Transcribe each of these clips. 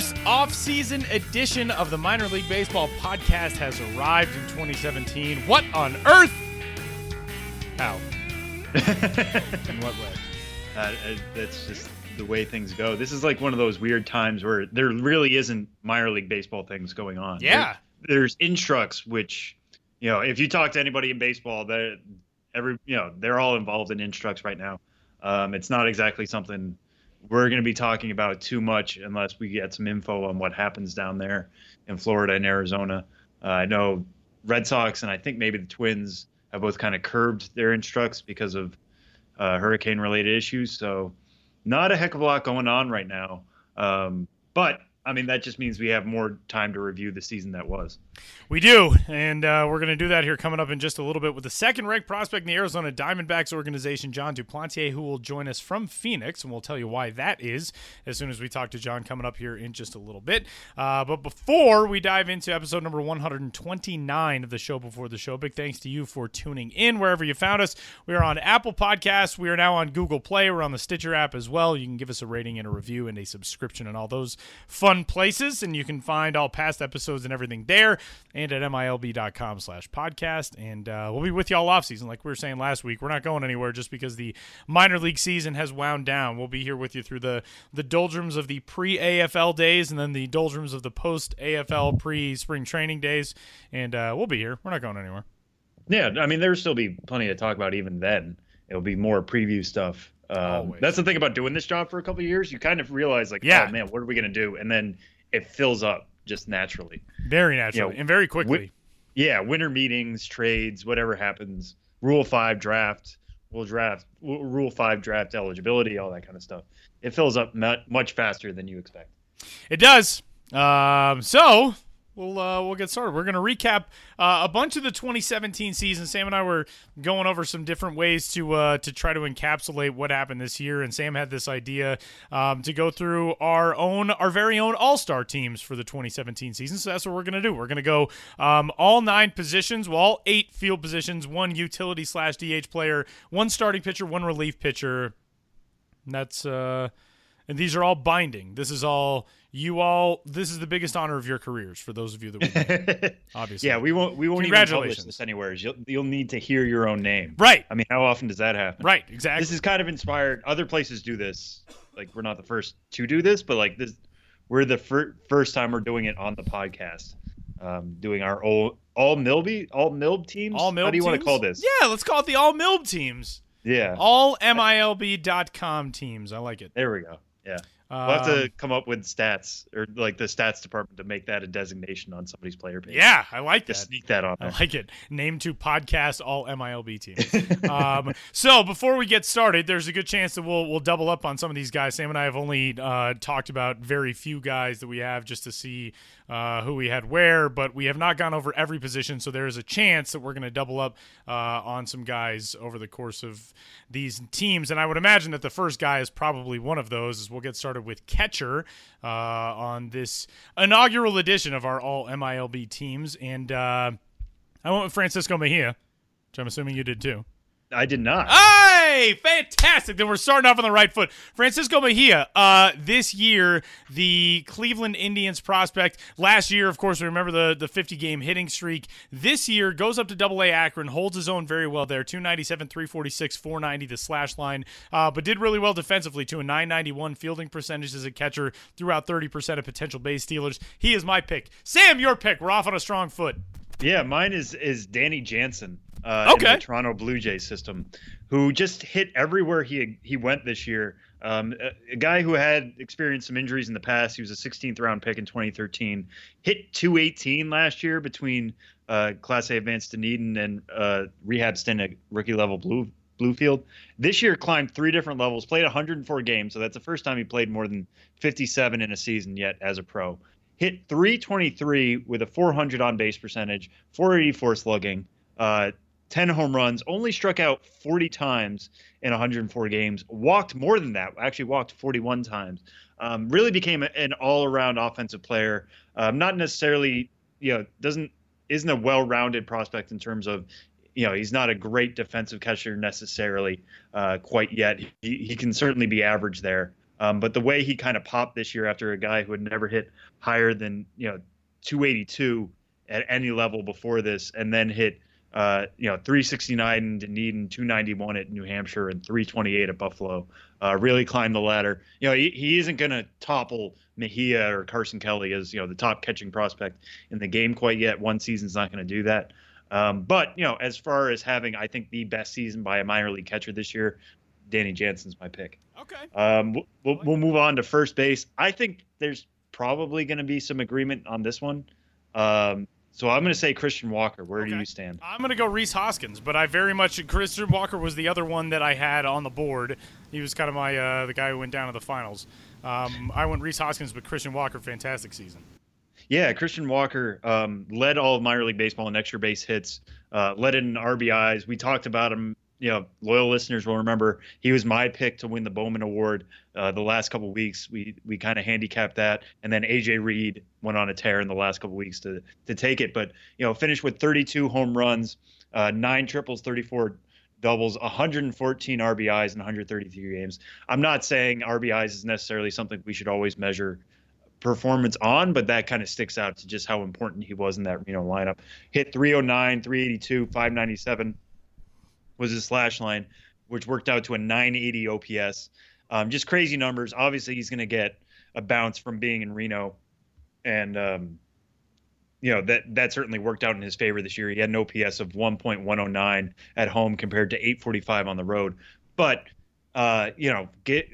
first off-season edition of the Minor League Baseball podcast has arrived in 2017. What on earth? How? in what way? Uh, uh, that's just the way things go. This is like one of those weird times where there really isn't minor league baseball things going on. Yeah. There, there's instructs, which, you know, if you talk to anybody in baseball, that every, you know, they're all involved in instructs right now. Um, it's not exactly something we're going to be talking about too much unless we get some info on what happens down there in Florida and Arizona. Uh, I know Red Sox and I think maybe the Twins have both kind of curbed their instructs because of uh, hurricane related issues. So, not a heck of a lot going on right now. Um, but I mean, that just means we have more time to review the season that was. We do, and uh, we're going to do that here coming up in just a little bit with the second ranked prospect in the Arizona Diamondbacks organization, Jon Duplantier, who will join us from Phoenix, and we'll tell you why that is as soon as we talk to Jon coming up here in just a little bit. Uh, but before we dive into episode number 129 of the show before the show, big thanks to you for tuning in wherever you found us. We are on Apple Podcasts, we are now on Google Play, we're on the Stitcher app as well. You can give us a rating and a review and a subscription and all those fun places, and you can find all past episodes and everything there and at milb.com slash podcast. And uh, we'll be with y'all off season. Like we were saying last week, we're not going anywhere just because the minor league season has wound down. We'll be here with you through the, the doldrums of the pre AFL days and then the doldrums of the post AFL pre spring training days. And uh, we'll be here. We're not going anywhere. Yeah, I mean, there'll still be plenty to talk about even then. It'll be more preview stuff um, that's the thing about doing this job for a couple years. You kind of realize, like, yeah. oh man, what are we gonna do? And then it fills up just naturally, very naturally, you know, and very quickly. Wi- yeah, winter meetings, trades, whatever happens. Rule five draft, we'll draft. Rule five draft eligibility, all that kind of stuff. It fills up much faster than you expect. It does. Um, so we'll uh, we'll get started. We're going to recap uh, a bunch of the 2017 season. Sam and I were going over some different ways to uh, to try to encapsulate what happened this year, and Sam had this idea um, to go through our own our very own All Star teams for the 2017 season. So that's what we're going to do. We're going to go um, all nine positions, well, all eight field positions, one utility slash DH player, one starting pitcher, one relief pitcher. And that's uh, and these are all binding. This is all you all this is the biggest honor of your careers for those of you that obviously. Yeah we won't we won't even publish this anywhere. You'll, you'll need to hear your own name. Right. I mean how often does that happen? Right exactly. this is kind of inspired other places do this. Like we're not the first to do this but like this we're the fir- first time we're doing it on the podcast. Um, doing our old, all milby all milb teams? All milb how do you teams? want to call this? Yeah let's call it the all milb teams. Yeah. All milb.com teams. I like it. There we go. Yeah We'll have to um, come up with stats or like the stats department to make that a designation on somebody's player page. Yeah, I like that. sneak that on. There. I like it. Name to podcast all MILB teams. um, so before we get started, there's a good chance that we'll we'll double up on some of these guys. Sam and I have only uh, talked about very few guys that we have just to see uh, who we had where, but we have not gone over every position. So there is a chance that we're going to double up uh, on some guys over the course of these teams. And I would imagine that the first guy is probably one of those. As we'll get started with catcher uh, on this inaugural edition of our all MILB teams, and uh, I went with Francisco Mejia, which I'm assuming you did too. I did not. Hey, fantastic. Then we're starting off on the right foot. Francisco Mejia, uh, this year, the Cleveland Indians prospect. Last year, of course, we remember the, the 50 game hitting streak. This year, goes up to double A Akron, holds his own very well there 297, 346, 490, the slash line, uh, but did really well defensively to a 991 fielding percentage as a catcher, throughout 30% of potential base stealers. He is my pick. Sam, your pick. We're off on a strong foot. Yeah, mine is is Danny Jansen uh, okay. in the Toronto Blue Jays system, who just hit everywhere he he went this year. Um, a, a, guy who had experienced some injuries in the past. He was a 16th round pick in 2013. Hit 218 last year between uh, Class A advanced Dunedin and uh, rehab stint at rookie level Blue Bluefield. This year climbed three different levels, played 104 games, so that's the first time he played more than 57 in a season yet as a pro. Hit 323 with a 400 on base percentage, 484 slugging, uh, 10 home runs, only struck out 40 times in 104 games, walked more than that, actually walked 41 times. Um, really became an all-around offensive player. Um, not necessarily, you know, doesn't isn't a well-rounded prospect in terms of, you know, he's not a great defensive catcher necessarily uh, quite yet. He, he can certainly be average there. Um, but the way he kind of popped this year after a guy who had never hit higher than you know 282 at any level before this, and then hit uh, you know, 369 in Dunedin, 291 at New Hampshire, and 328 at Buffalo. Uh, really climbed the ladder. You know, he, he isn't going to topple Mejia or Carson Kelly as you know the top catching prospect in the game quite yet. One season's not going to do that. Um, but you know, as far as having, I think the best season by a minor league catcher this year, Danny Jansen's my pick. Okay. Um, we'll, we'll move on to first base. I think there's probably going to be some agreement on this one. Um, so I'm going to say Christian Walker. Where okay. do you stand? I'm going to go Rhys Hoskins, but I very much Christian Walker was the other one that I had on the board. He was kind of my uh, the guy who went down to the finals. Um, I went Rhys Hoskins, but Christian Walker, fantastic season. Yeah, Christian Walker um, led all of minor league baseball in extra base hits, uh, led in RBIs. We talked about him you know, loyal listeners will remember he was my pick to win the Bauman Award uh, the last couple weeks. We we kind of handicapped that, and then AJ Reed went on a tear in the last couple weeks to to take it. But you know, finished with 32 home runs, uh, nine triples, 34 doubles, 114 RBIs in 133 games. I'm not saying RBIs is necessarily something we should always measure performance on, but that kind of sticks out to just how important he was in that Reno lineup. Hit 309, 382, 597 was his slash line, which worked out to a 980 OPS. Um, just crazy numbers. Obviously, he's going to get a bounce from being in Reno, and um, you know that that certainly worked out in his favor this year. He had an OPS of 1.109 at home compared to 845 on the road. But uh, you know, get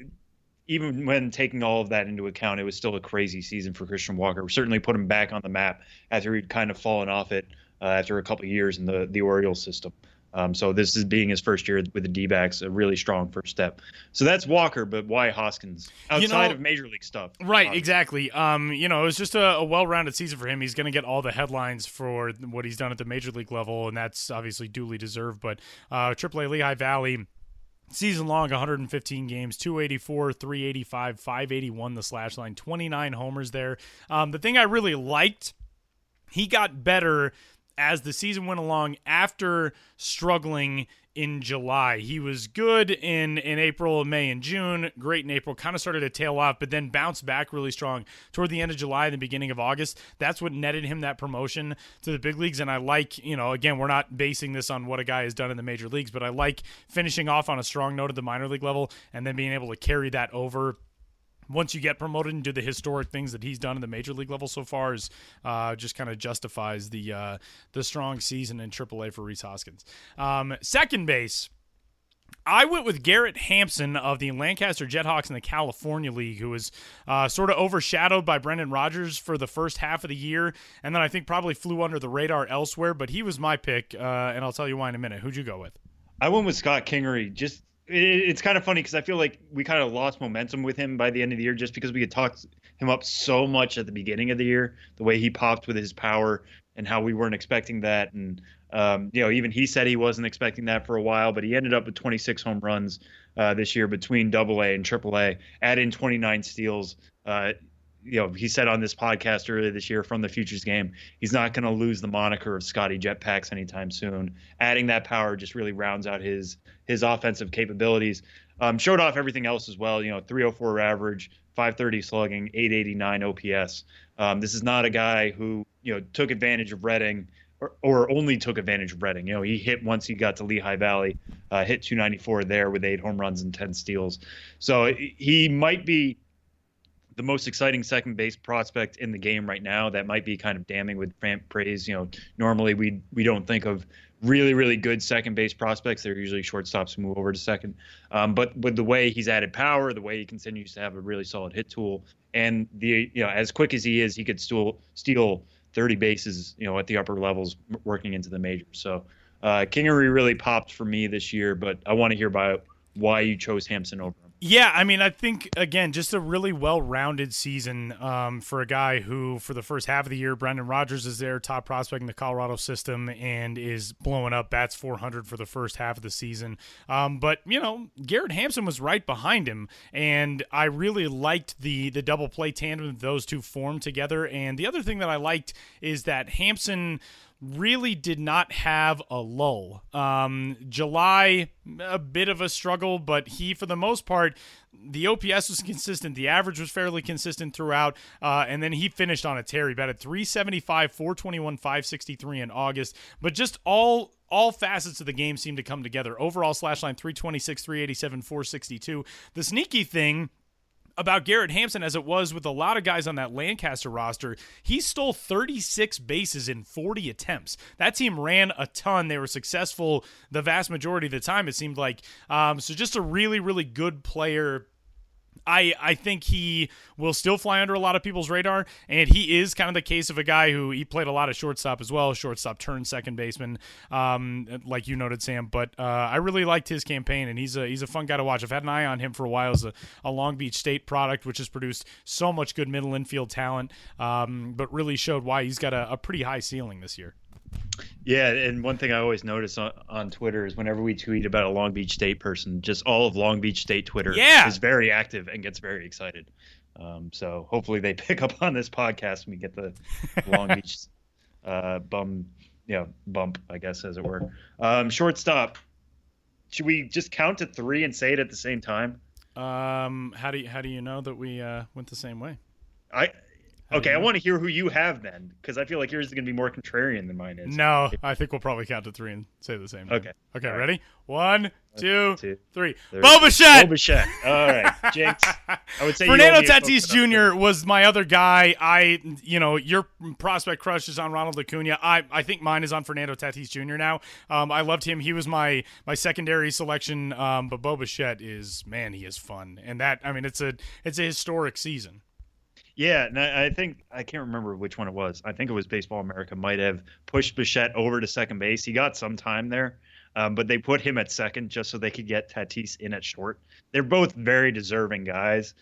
even when taking all of that into account, it was still a crazy season for Christian Walker. Certainly put him back on the map after he'd kind of fallen off it uh, after a couple years in the the Orioles system. Um, so this is being his first year with the D-backs, a really strong first step. So that's Walker, but why Hoskins outside you know, of major league stuff? Right, exactly. Um, you know, it was just a, a, well-rounded season for him. He's going to get all the headlines for what he's done at the major league level, and that's obviously duly deserved. But uh, AAA Lehigh Valley. Season long, 115 games, 284, 385, 581 the slash line, 29 homers there. Um, the thing I really liked, he got better as the season went along after struggling in July. He was good in in April, May, and June. Great in April. Kind of started to tail off, but then bounced back really strong toward the end of July and the beginning of August. That's what netted him that promotion to the big leagues. And I like, you know, again, we're not basing this on what a guy has done in the major leagues, but I like finishing off on a strong note at the minor league level and then being able to carry that over once you get promoted and do the historic things that he's done in the major league level so far is uh, just kind of justifies the uh, the strong season in AAA for Rhys Hoskins. Um, second base. I went with Garrett Hampson of the Lancaster Jethawks in the California League, who was uh, sort of overshadowed by Brendan Rodgers for the first half of the year, and then I think probably flew under the radar elsewhere. But he was my pick, uh, and I'll tell you why in a minute. Who'd you go with? I went with Scott Kingery. Just it's kind of funny because I feel like we kind of lost momentum with him by the end of the year just because we had talked him up so much at the beginning of the year, the way he popped with his power and how we weren't expecting that. And, um, you know, even he said he wasn't expecting that for a while, but he ended up with 26 home runs uh, this year between double A and triple A, add in 29 steals. Uh, you know, he said on this podcast earlier this year from the Futures game, he's not going to lose the moniker of Scotty Jetpacks anytime soon. Adding that power just really rounds out his his offensive capabilities. Um, showed off everything else as well. You know, 304 average, 530 slugging, 889 OPS. Um, this is not a guy who you know took advantage of Reading or, or, only took advantage of Reading. You know, he hit once he got to Lehigh Valley, uh, hit 294 there with eight home runs and 10 steals. So he might be the most exciting second base prospect in the game right now. That might be kind of damning with praise. You know, normally we we don't think of really really good second base prospects. They're usually shortstops who move over to second. Um, but with the way he's added power, the way he continues to have a really solid hit tool, and the you know as quick as he is, he could still steal 30 bases, you know, at the upper levels working into the majors. So uh, Kingery really popped for me this year, but I want to hear about why you chose Hampson over. Yeah, I mean, I think again, just a really well-rounded season um, for a guy who, for the first half of the year, Brendan Rodgers is their top prospect in the Colorado system and is blowing up bats 400 for the first half of the season. Um, but you know, Garrett Hampson was right behind him, and I really liked the the double play tandem those two formed together. And the other thing that I liked is that Hampson really did not have a lull. Um, July, a bit of a struggle, but he, for the most part, the OPS was consistent. The average was fairly consistent throughout. Uh, and then he finished on a tear. He batted 375, 421, 563 in August. But just all all facets of the game seemed to come together. Overall slash line 326, 387, 462. The sneaky thing about Garrett Hampson as it was with a lot of guys on that Lancaster roster. He stole 36 bases in 40 attempts. That team ran a ton. They were successful the vast majority of the time, it seemed like. Um, so just a really, really good player I I think he will still fly under a lot of people's radar, and he is kind of the case of a guy who he played a lot of shortstop as well, shortstop turned second baseman, um, like you noted, Sam. But uh, I really liked his campaign, and he's a he's a fun guy to watch. I've had an eye on him for a while as a, a Long Beach State product, which has produced so much good middle infield talent, um, but really showed why he's got a, a pretty high ceiling this year. Yeah, and one thing I always notice on, on Twitter is whenever we tweet about a Long Beach State person, just all of Long Beach State Twitter yeah. is very active and gets very excited. Um, so hopefully they pick up on this podcast and we get the Long Beach uh, bum, you know, bump, I guess, as it were. Um, shortstop. Should we just count to three and say it at the same time? Um, how do you, how do you know that we uh, went the same way? I Okay, I want to hear who you have then, because I feel like yours is going to be more contrarian than mine is. No, I think we'll probably count to three and say the same. Okay. Okay, All ready? Right. One, two, two three. three. Bo Bichette! Bo Bichette. All right, Jinx. I would say Fernando Tatis Jr. was my other guy. I, you know, your prospect crush is on Ronald Acuna. I, I think mine is on Fernando Tatis Jr. Now. Um, I loved him. He was my my secondary selection. Um, but Bo Bichette is man, he is fun, and that I mean, it's a it's a historic season. Yeah, and I, think I can't remember which one it was. I think it was Baseball America might have pushed Bichette over to second base. He got some time there, um, but they put him at second just so they could get Tatis in at short. They're both very deserving guys.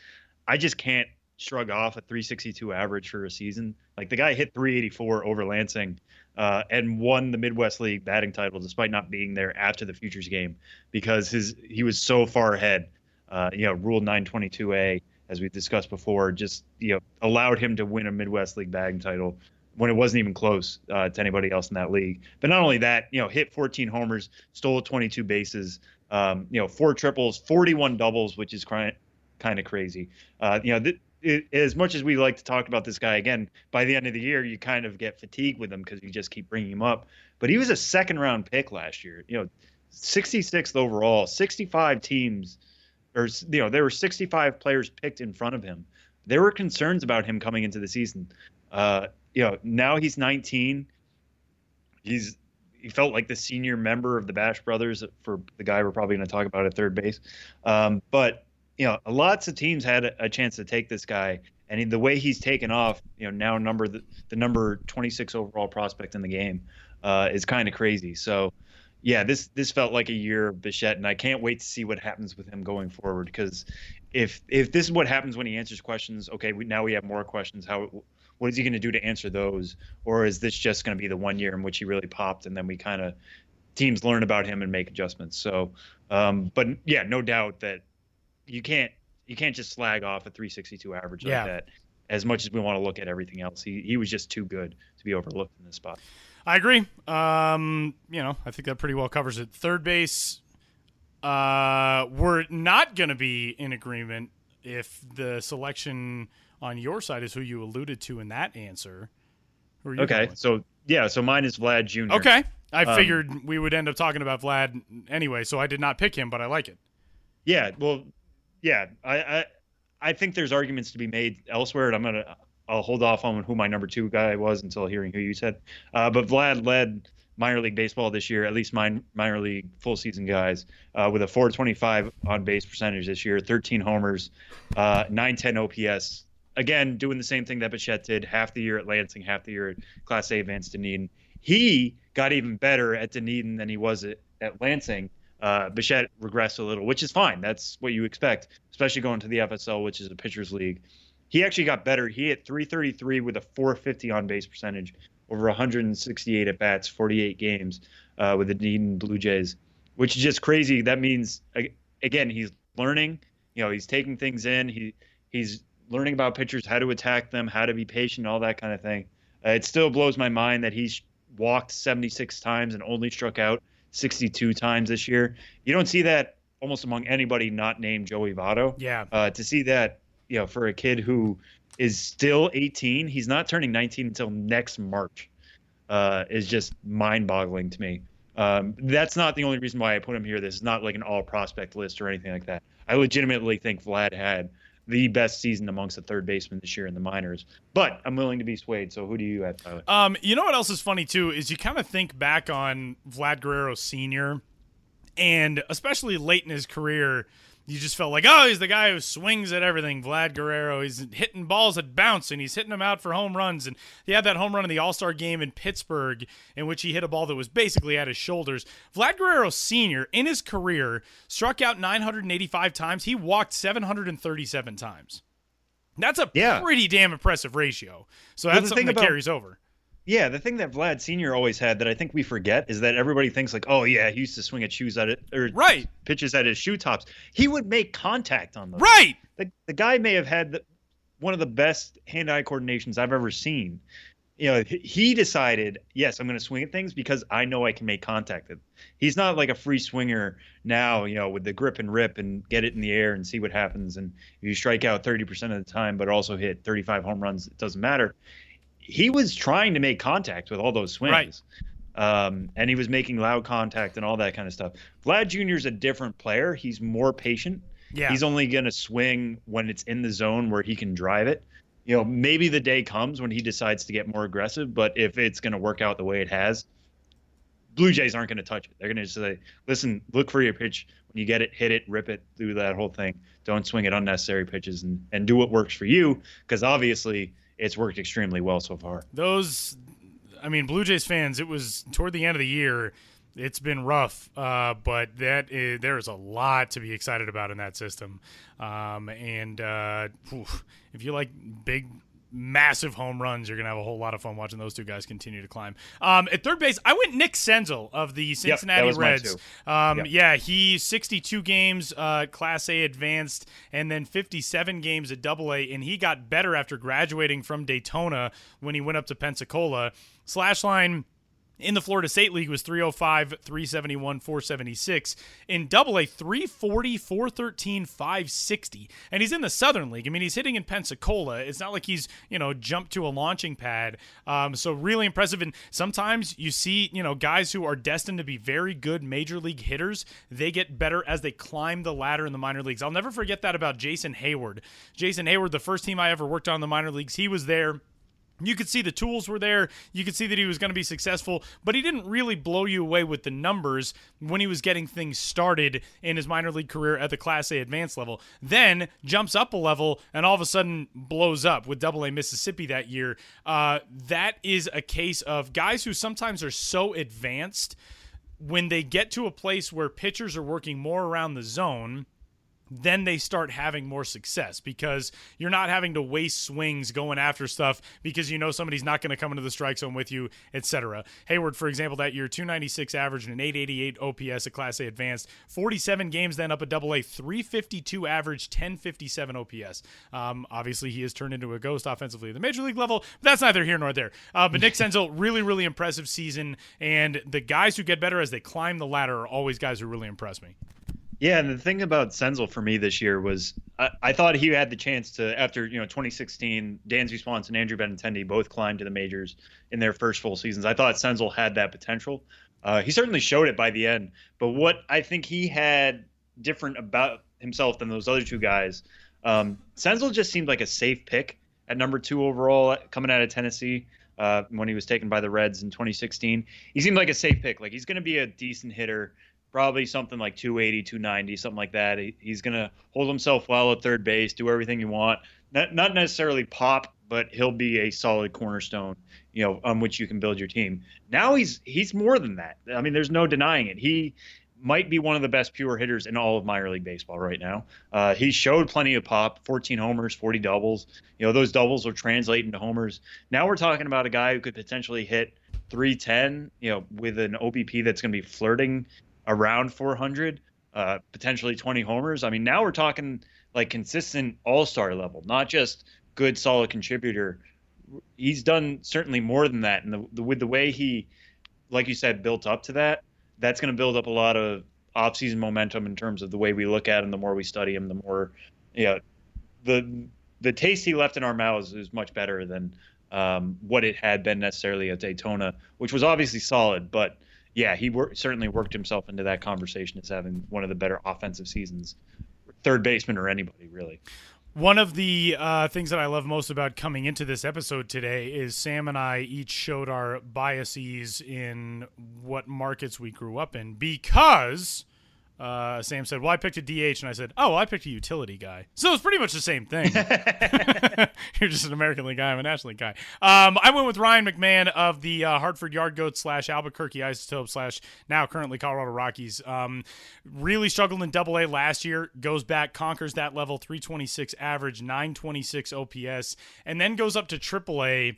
I just can't shrug off a 362 average for a season. Like the guy hit 384 over Lansing uh, and won the Midwest League batting title despite not being there after the Futures game because his he was so far ahead. Uh, you know, Rule 922A as we discussed before, just you know allowed him to win a Midwest League batting title when it wasn't even close uh, to anybody else in that league. But not only that, you know, hit 14 homers, stole 22 bases, um, you know, four triples, 41 doubles, which is kind of crazy. Uh, you know, th- it, as much as we like to talk about this guy again, by the end of the year, you kind of get fatigued with him because you just keep bringing him up. But he was a second round pick last year. You know, 66th overall, 65 teams or you know there were 65 players picked in front of him. There were concerns about him coming into the season. Uh, you know, now he's 19. He's he felt like the senior member of the Bash Brothers for the guy we're probably going to talk about at third base. Um, but you know, lots of teams had a, a chance to take this guy, and he, the way he's taken off, you know, now number the, the number 26 overall prospect in the game uh, is kind of crazy. So yeah, this this felt like a year of Bichette, and I can't wait to see what happens with him going forward. Because if if this is what happens when he answers questions, okay, we, now we have more questions. How what is he going to do to answer those, or is this just going to be the one year in which he really popped, and then we kind of teams learn about him and make adjustments? So, um, but yeah, no doubt that you can't you can't just slag off a 362 average yeah. like that. As much as we want to look at everything else, he he was just too good to be overlooked in this spot. I agree. Um, you know, I think that pretty well covers it. Third base, uh, we're not going to be in agreement if the selection on your side is who you alluded to in that answer. okay, so yeah, so mine is Vlad Jr. Okay, I um, figured we would end up talking about Vlad anyway, so I did not pick him, but I like it. Yeah, well, yeah, I, I I think there's arguments to be made elsewhere, and I'm gonna I'll hold off on who my number two guy was until hearing who you said. Uh, but Vlad led minor league baseball this year, at least my minor league full season guys, uh, with a 425 on base percentage this year, 13 homers, uh, 910 OPS again, doing the same thing that Bichette did half the year at Lansing, half the year at Class A advanced Dunedin. He got even better at Dunedin than he was at, at Lansing. Uh, Bichette regressed a little, which is fine. That's what you expect, especially going to the FSL, which is a pitcher's league. He actually got better. He hit 333 with a 450 on base percentage over 168 at bats, 48 games uh, with the Dunedin Blue Jays, which is just crazy. That means again he's learning. You know, he's taking things in. He he's learning about pitchers, how to attack them, how to be patient, all that kind of thing. Uh, it still blows my mind that he's walked 76 times and only struck out 62 times this year. You don't see that almost among anybody not named Joey Votto. Yeah. Uh, to see that, you know, for a kid who is still 18, he's not turning 19 until next March, uh, is just mind-boggling to me. Um, that's not the only reason why I put him here. This is not like an all prospect list or anything like that. I legitimately think Vlad had the best season amongst the third baseman this year in the minors. But I'm willing to be swayed. So who do you have, Tyler? Um, you know what else is funny too is you kind of think back on Vlad Guerrero Sr. and especially late in his career you just felt like, oh, he's the guy who swings at everything. Vlad Guerrero. He's hitting balls that bounce and he's hitting them out for home runs. And he had that home run in the All Star game in Pittsburgh, in which he hit a ball that was basically at his shoulders. Vlad Guerrero Sr., in his career, struck out 985 times. He walked 737 times. That's a yeah. pretty damn impressive ratio. So that's something that about, carries over. Yeah, the thing that Vlad Senior always had that I think we forget is that everybody thinks like, oh yeah, he used to swing at shoes at it or right pitches at his shoe tops. He would make contact on them. Right. The, the guy may have had the, one of the best hand-eye coordinations I've ever seen. You know, he decided, yes, I'm going to swing at things because I know I can make contact. He's not like a free swinger now, you know, with the grip and rip and get it in the air and see what happens. And if you strike out 30% of the time, but also hit 35 home runs, it doesn't matter he was trying to make contact with all those swings. Right. Um, and he was making loud contact and all that kind of stuff. Vlad Jr. is a different player. He's more patient. Yeah. He's only going to swing when it's in the zone where he can drive it. You know, maybe the day comes when he decides to get more aggressive, but if it's going to work out the way it has, Blue Jays aren't going to touch it. They're going to say, listen, look for your pitch. When you get it, hit it, rip it, do that whole thing. Don't swing at unnecessary pitches and, and do what works for you because obviously – it's worked extremely well so far. Those, I mean, Blue Jays fans, it was toward the end of the year. It's been rough, uh, but that is, there is a lot to be excited about in that system. Um, and uh, if you like big massive home runs. You're going to have a whole lot of fun watching those two guys continue to climb. Um, at third base, I went Nick Senzel of the Cincinnati yep, Reds. Um, yep. Yeah, he 62 games uh, Class A advanced and then 57 games at Double A, and he got better after graduating from Daytona when he went up to Pensacola. Slash line in the Florida State League was 305, 371, 476. In Double A, 340, 413, 560. And he's in the Southern League. I mean, he's hitting in Pensacola. It's not like he's, you know, jumped to a launching pad. Um, so really impressive. And sometimes you see, you know, guys who are destined to be very good major league hitters, they get better as they climb the ladder in the minor leagues. I'll never forget that about Jason Heyward. Jason Heyward, the first team I ever worked on in the minor leagues, he was there you could see the tools were there. You could see that he was going to be successful, but he didn't really blow you away with the numbers when he was getting things started in his minor league career at the Class A advanced level. Then jumps up a level and all of a sudden blows up with Double A Mississippi that year. Uh, that is a case of guys who sometimes are so advanced when they get to a place where pitchers are working more around the zone then they start having more success because you're not having to waste swings going after stuff because you know somebody's not going to come into the strike zone with you, etc. Heyward, for example, that year 296 average and an 888 OPS at Class A advanced, 47 games then up at Double A, 352 average, 1057 OPS. Um, obviously, he has turned into a ghost offensively at the major league level, but that's neither here nor there. Uh, but Nick Senzel, really, really impressive season, and the guys who get better as they climb the ladder are always guys who really impress me. Yeah, and the thing about Senzel for me this year was I, I, thought he had the chance to after you know 2016, Dansby Swanson, and Andrew Benintendi both climbed to the majors in their first full seasons. I thought Senzel had that potential. Uh, he certainly showed it by the end. But what I think he had different about himself than those other two guys, um, Senzel just seemed like a safe pick at number two overall coming out of Tennessee. Uh, when he was taken by the Reds in 2016, he seemed like a safe pick. Like he's going to be a decent hitter probably something like 280, 290, something like that. He, he's going to hold himself well at third base, do everything you want. Not, not necessarily pop, but he'll be a solid cornerstone, you know, on which you can build your team. Now he's he's more than that. I mean, there's no denying it. He might be one of the best pure hitters in all of minor league baseball right now. Uh, he showed plenty of pop, 14 homers, 40 doubles. You know, those doubles will translate into homers. Now we're talking about a guy who could potentially hit 310, you know, with an OBP that's going to be flirting around 400, uh, potentially 20 homers. I mean, now we're talking like consistent all star level, not just good, solid contributor. He's done certainly more than that. And the, the, with the way he, like you said, built up to that, that's going to build up a lot of offseason momentum in terms of the way we look at him. The more we study him, the more, you know, the the taste he left in our mouths is much better than um, what it had been necessarily at Daytona, which was obviously solid, but yeah, he wor- certainly worked himself into that conversation as having one of the better offensive seasons, third baseman or anybody really. One of the uh, things that I love most about coming into this episode today is Sam and I each showed our biases in what markets we grew up in because uh, Sam said, "Well, I picked a DH," and I said, "Oh, well, I picked a utility guy." So it's pretty much the same thing. You're just an American League guy. I'm a National League guy. Um, I went with Ryan McMahon of the uh, Hartford Yard Goats slash Albuquerque Isotope slash now currently Colorado Rockies. Um, really struggled in Double A last year. Goes back, conquers that level, 326 average, 926 OPS, and then goes up to Triple A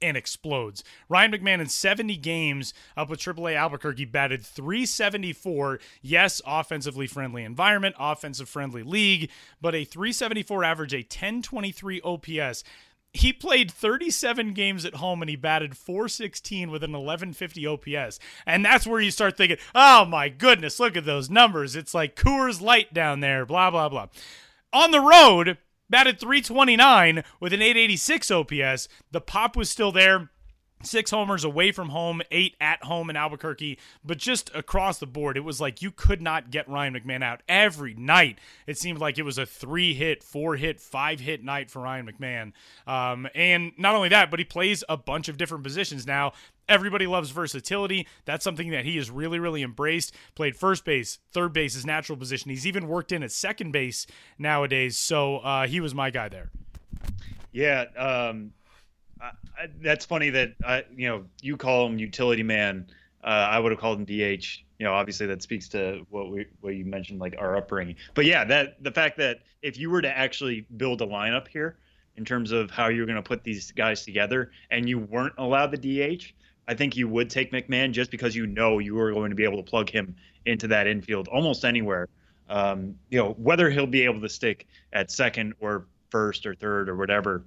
and explodes. Ryan McMahon in 70 games up with AAA Albuquerque batted 374. Yes, offensively friendly environment, offensive friendly league, but a 374 average, a 1023 OPS. He played 37 games at home and he batted 416 with an 1150 OPS. And that's where you start thinking, oh my goodness, look at those numbers. It's like Coors Light down there, blah, blah, blah. On the road, batted 329 with an 886 OPS. The pop was still there. Six homers away from home, eight at home in Albuquerque, but just across the board, it was like you could not get Ryan McMahon out every night. It seemed like it was a three hit, four hit, five hit night for Ryan McMahon. Um, and not only that, but he plays a bunch of different positions now. Everybody loves versatility. That's something that he has really, really embraced. Played first base, third base, his natural position. He's even worked in at second base nowadays. So uh, he was my guy there. Yeah, um, I, I, that's funny that I, you know you call him utility man. Uh, I would have called him DH. You know, obviously that speaks to what we what you mentioned, like our upbringing. But yeah, that the fact that if you were to actually build a lineup here in terms of how you're going to put these guys together, and you weren't allowed the DH, I think you would take McMahon just because you know you are going to be able to plug him into that infield almost anywhere. Um, you know, whether he'll be able to stick at second or first or third or whatever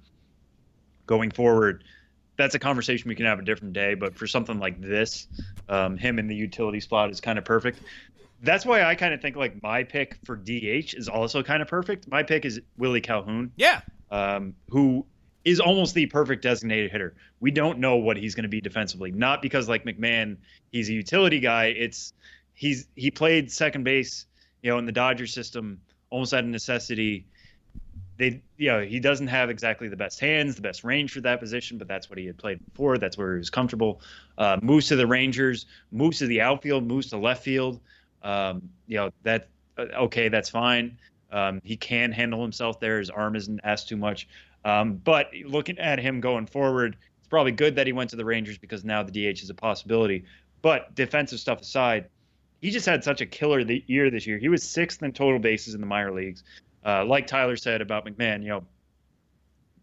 going forward, that's a conversation we can have a different day. But for something like this, um, him in the utility spot is kind of perfect. That's why I kind of think like my pick for DH is also kind of perfect. My pick is Willie Calhoun. Yeah. Um, who is almost the perfect designated hitter. We don't know what he's going to be defensively. Not because like McMahon, he's a utility guy. It's he's he played second base, you know, in the Dodger system almost out of necessity. They, you know, he doesn't have exactly the best hands, the best range for that position, but that's what he had played before. That's where he was comfortable. Uh, moves to the Rangers, moves to the outfield, moves to left field. Um, you know that uh, okay, that's fine. Um, he can handle himself there. His arm isn't asked too much. Um, but looking at him going forward, it's probably good that he went to the Rangers because now the DH is a possibility. But defensive stuff aside, he just had such a killer year this year. He was sixth in total bases in the minor leagues. Uh, like Tyler said about McMahon, you know,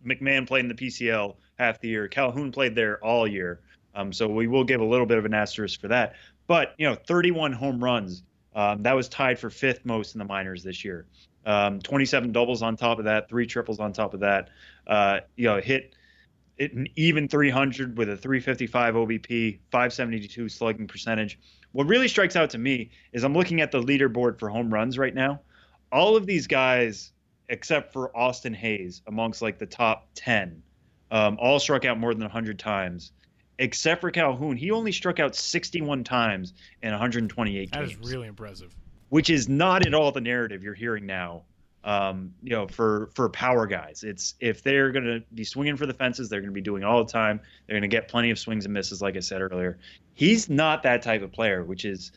McMahon played in the PCL half the year. Calhoun played there all year. Um, so we will give a little bit of an asterisk for that. But, you know, 31 home runs. Um, that was tied for fifth most in the minors this year um, 27 doubles on top of that, three triples on top of that. Uh, you know, hit, hit an even 300 with a 355 OBP, 572 slugging percentage. What really strikes out to me is I'm looking at the leaderboard for home runs right now. All of these guys, except for Austin Hays, amongst like the top 10, um, all struck out more than 100 times. Except for Calhoun, he only struck out 61 times in 128 that games. That is really impressive which is not at all the narrative you're hearing now. Um, you know, for for power guys, it's if they're going to be swinging for the fences, they're going to be doing all the time. They're going to get plenty of swings and misses, like I said earlier. He's not that type of player, which is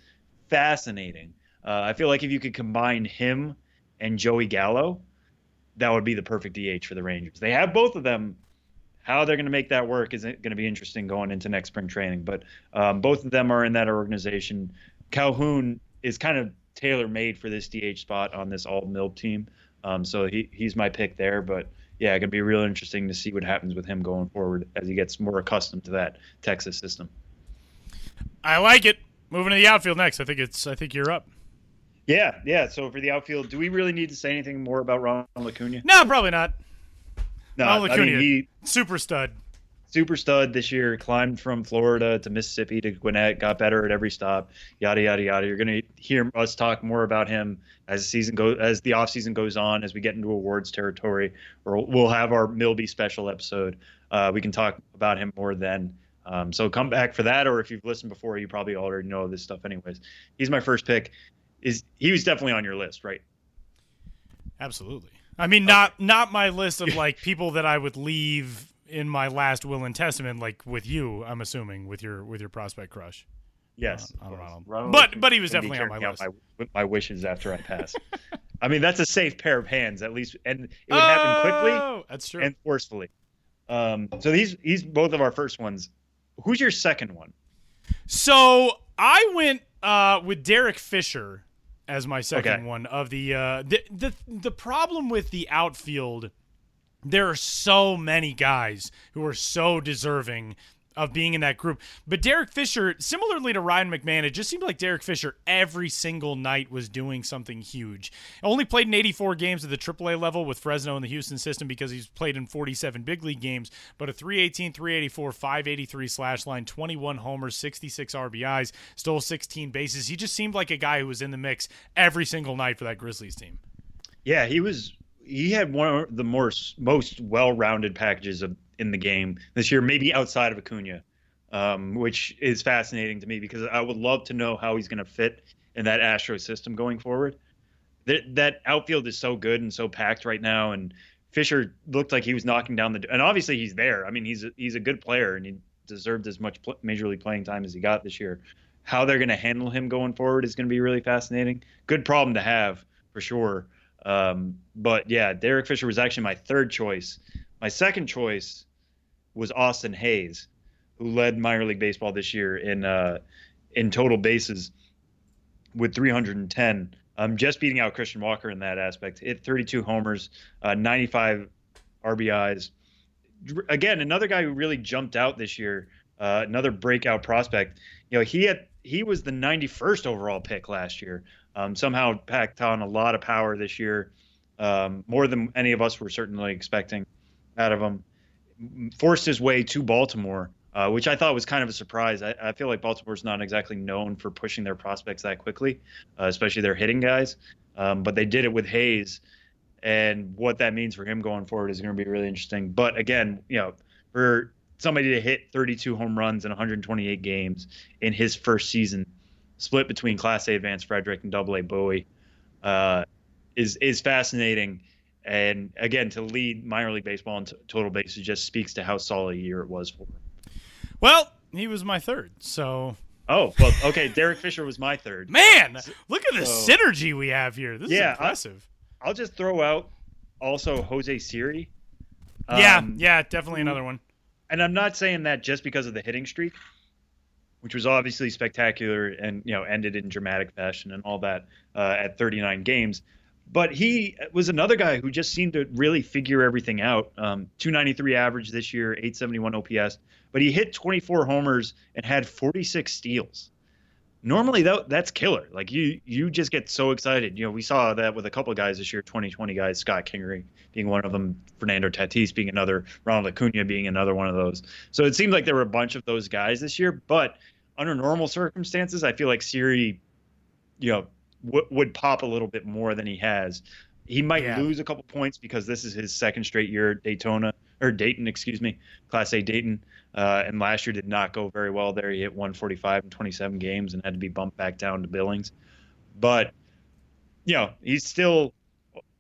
fascinating. Uh, I feel like if you could combine him and Joey Gallo, that would be the perfect DH for the Rangers. They have both of them. How they're going to make that work is going to be interesting going into next spring training. But um, both of them are in that organization. Calhoun is kind of tailor made for this DH spot on this all MILB team. Um, so he, he's my pick there. But yeah, it's going to be real interesting to see what happens with him going forward as he gets more accustomed to that Texas system. I like it. Moving to the outfield next. I think it's. I think you're up. Yeah, yeah. So for the outfield, do we really need to say anything more about Ronald Acuna? No, probably not. No, Ronald I Acuna, mean, he super stud. Super stud this year. Climbed from Florida to Mississippi to Gwinnett. Got better at every stop. Yada yada yada. You're gonna hear us talk more about him as the season goes, as the off season goes on, as we get into awards territory. Or we'll have our Milby special episode. Uh, we can talk about him more then. Um, so come back for that, or if you've listened before, you probably already know this stuff. Anyways, he's my first pick. Is he was definitely on your list, right? Absolutely. I mean, not not my list of like people that I would leave in my last will and testament, like with you. I'm assuming with your with your prospect crush. Yes, Uh, I don't yes. know. Ronald But- but he was definitely on my out My, my wishes after I pass. I mean, that's a safe pair of hands, at least, and it would happen quickly Oh, That's true. and forcefully. Um, so these he's both of our first ones. Who's your second one? So I went uh, with Derek Fisher as my second Okay. one of the, uh, the the the problem with the outfield. There are so many guys who are so deserving of being in that group. But Derek Fisher, similarly to Ryan McMahon, it just seemed like Derek Fisher every single night was doing something huge. Only played in 84 games at the AAA level with Fresno in the Houston system because he's played in 47 big league games, but a 318, 384, 583 slash line, 21 homers, 66 RBIs, stole 16 bases. He just seemed like a guy who was in the mix every single night for that Grizzlies team. Yeah, he was. He had one of the more most well-rounded packages of, in the game this year, maybe outside of Acuna, um, which is fascinating to me because I would love to know how he's going to fit in that Astro system going forward. That that outfield is so good and so packed right now, and Fisher looked like he was knocking down the. And obviously he's there. I mean, he's a, he's a good player and he deserved as much pl- major league playing time as he got this year. How they're going to handle him going forward is going to be really fascinating. Good problem to have for sure. Um, but yeah, Derek Fisher was actually my third choice. My second choice was Austin Hays, who led minor league baseball this year in uh, in total bases with 310. Um, just beating out Christian Walker in that aspect. Hit 32 homers, uh, 95 RBIs. Again, another guy who really jumped out this year. Uh, another breakout prospect. You know, he had he was the 91st overall pick last year. Um, somehow packed on a lot of power this year, um, more than any of us were certainly expecting out of him. Forced his way to Baltimore, uh, which I thought was kind of a surprise. I, I feel like Baltimore's not exactly known for pushing their prospects that quickly, uh, especially their hitting guys. Um, but they did it with Hays, and what that means for him going forward is going to be really interesting. But again, you know, for somebody to hit 32 home runs in 128 games in his first season, split between Class A Advanced Frederick and Double A Bowie, uh, is is fascinating. And again, to lead minor league baseball in t- total bases just speaks to how solid a year it was for him. Well, he was my third. So, Oh well, okay. Derek Fisher was my third. man, look at the So- synergy we have here. This Yeah, is impressive. I'll just throw out also Jose Siri. yeah, Um, yeah, definitely another one. And I'm not saying that just because of the hitting streak, which was obviously spectacular and you know ended in dramatic fashion and all that uh, at 39 games. But he was another guy who just seemed to really figure everything out. Um, 293 average this year, 871 OPS, but he hit 24 homers and had 46 steals. Normally, that that's killer. Like you, you just get so excited. You know, we saw that with a couple of guys this year, 2020 guys, Scott Kingery being one of them, Fernando Tatis being another, Ronald Acuna being another one of those. So it seemed like there were a bunch of those guys this year. But under normal circumstances, I feel like Siri, you know, w- would pop a little bit more than he has. He might Yeah. lose a couple points because this is his second straight year at Daytona or Dayton, excuse me, Class A Dayton. Uh, and last year did not go very well there. He hit 145 in 27 games and had to be bumped back down to Billings. But, you know, he's still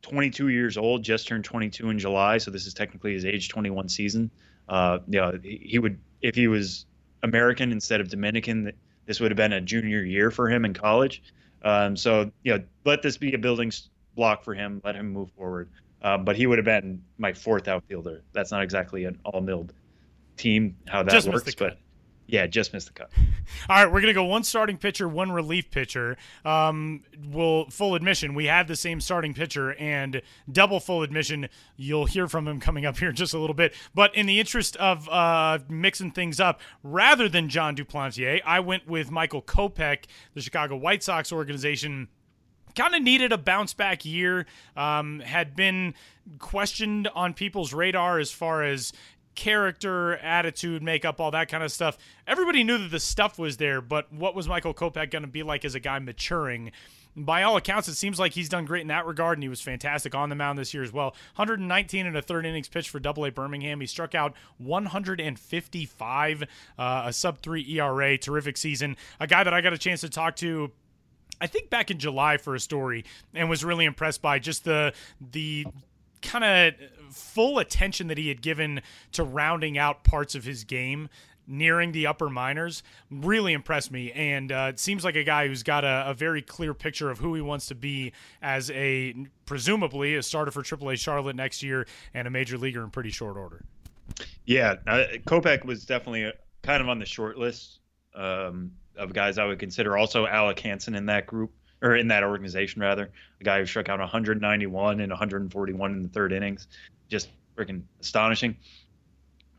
22 years old, just turned 22 in July. So this is technically his age 21 season. Uh, you know, he, would, if he was American instead of Dominican, this would have been a junior year for him in college. Um, so you know, let this be a building block for him. Let him move forward. Um, but he would have been my fourth outfielder. That's not exactly an all milled team how that Just works, but yeah, just missed the cut. All right, we're gonna go one starting pitcher, one relief pitcher. Um, will full admission, we had the same starting pitcher, and double full admission, you'll hear from him coming up here in just a little bit. But in the interest of uh, mixing things up, rather than Jon Duplantier, I went with Michael Kopech, the Chicago White Sox organization kind of needed a bounce back year. Um, had been questioned on people's radar as far as character, attitude, makeup, all that kind of stuff. Everybody knew that the stuff was there, but what was Michael Kopech going to be like as a guy maturing? By all accounts, it seems like he's done great in that regard, and he was fantastic on the mound this year as well. 119 and a third innings pitch for Double A Birmingham. He struck out 155, uh, a sub three ERA. Terrific season. A guy that I got a chance to talk to I think back in July for a story and was really impressed by just the the kind of full attention that he had given to rounding out parts of his game nearing the upper minors really impressed me and uh, it seems like a guy who's got a, a, very clear picture of who he wants to be as a presumably a starter for AAA Charlotte next year and a major leaguer in pretty short order. Yeah, uh, Kopech was definitely a, kind of on the short list um, of guys I would consider. Also, Alec Hansen in that group or in that organization rather, a guy who struck out 191 and 141 in the third innings just freaking astonishing.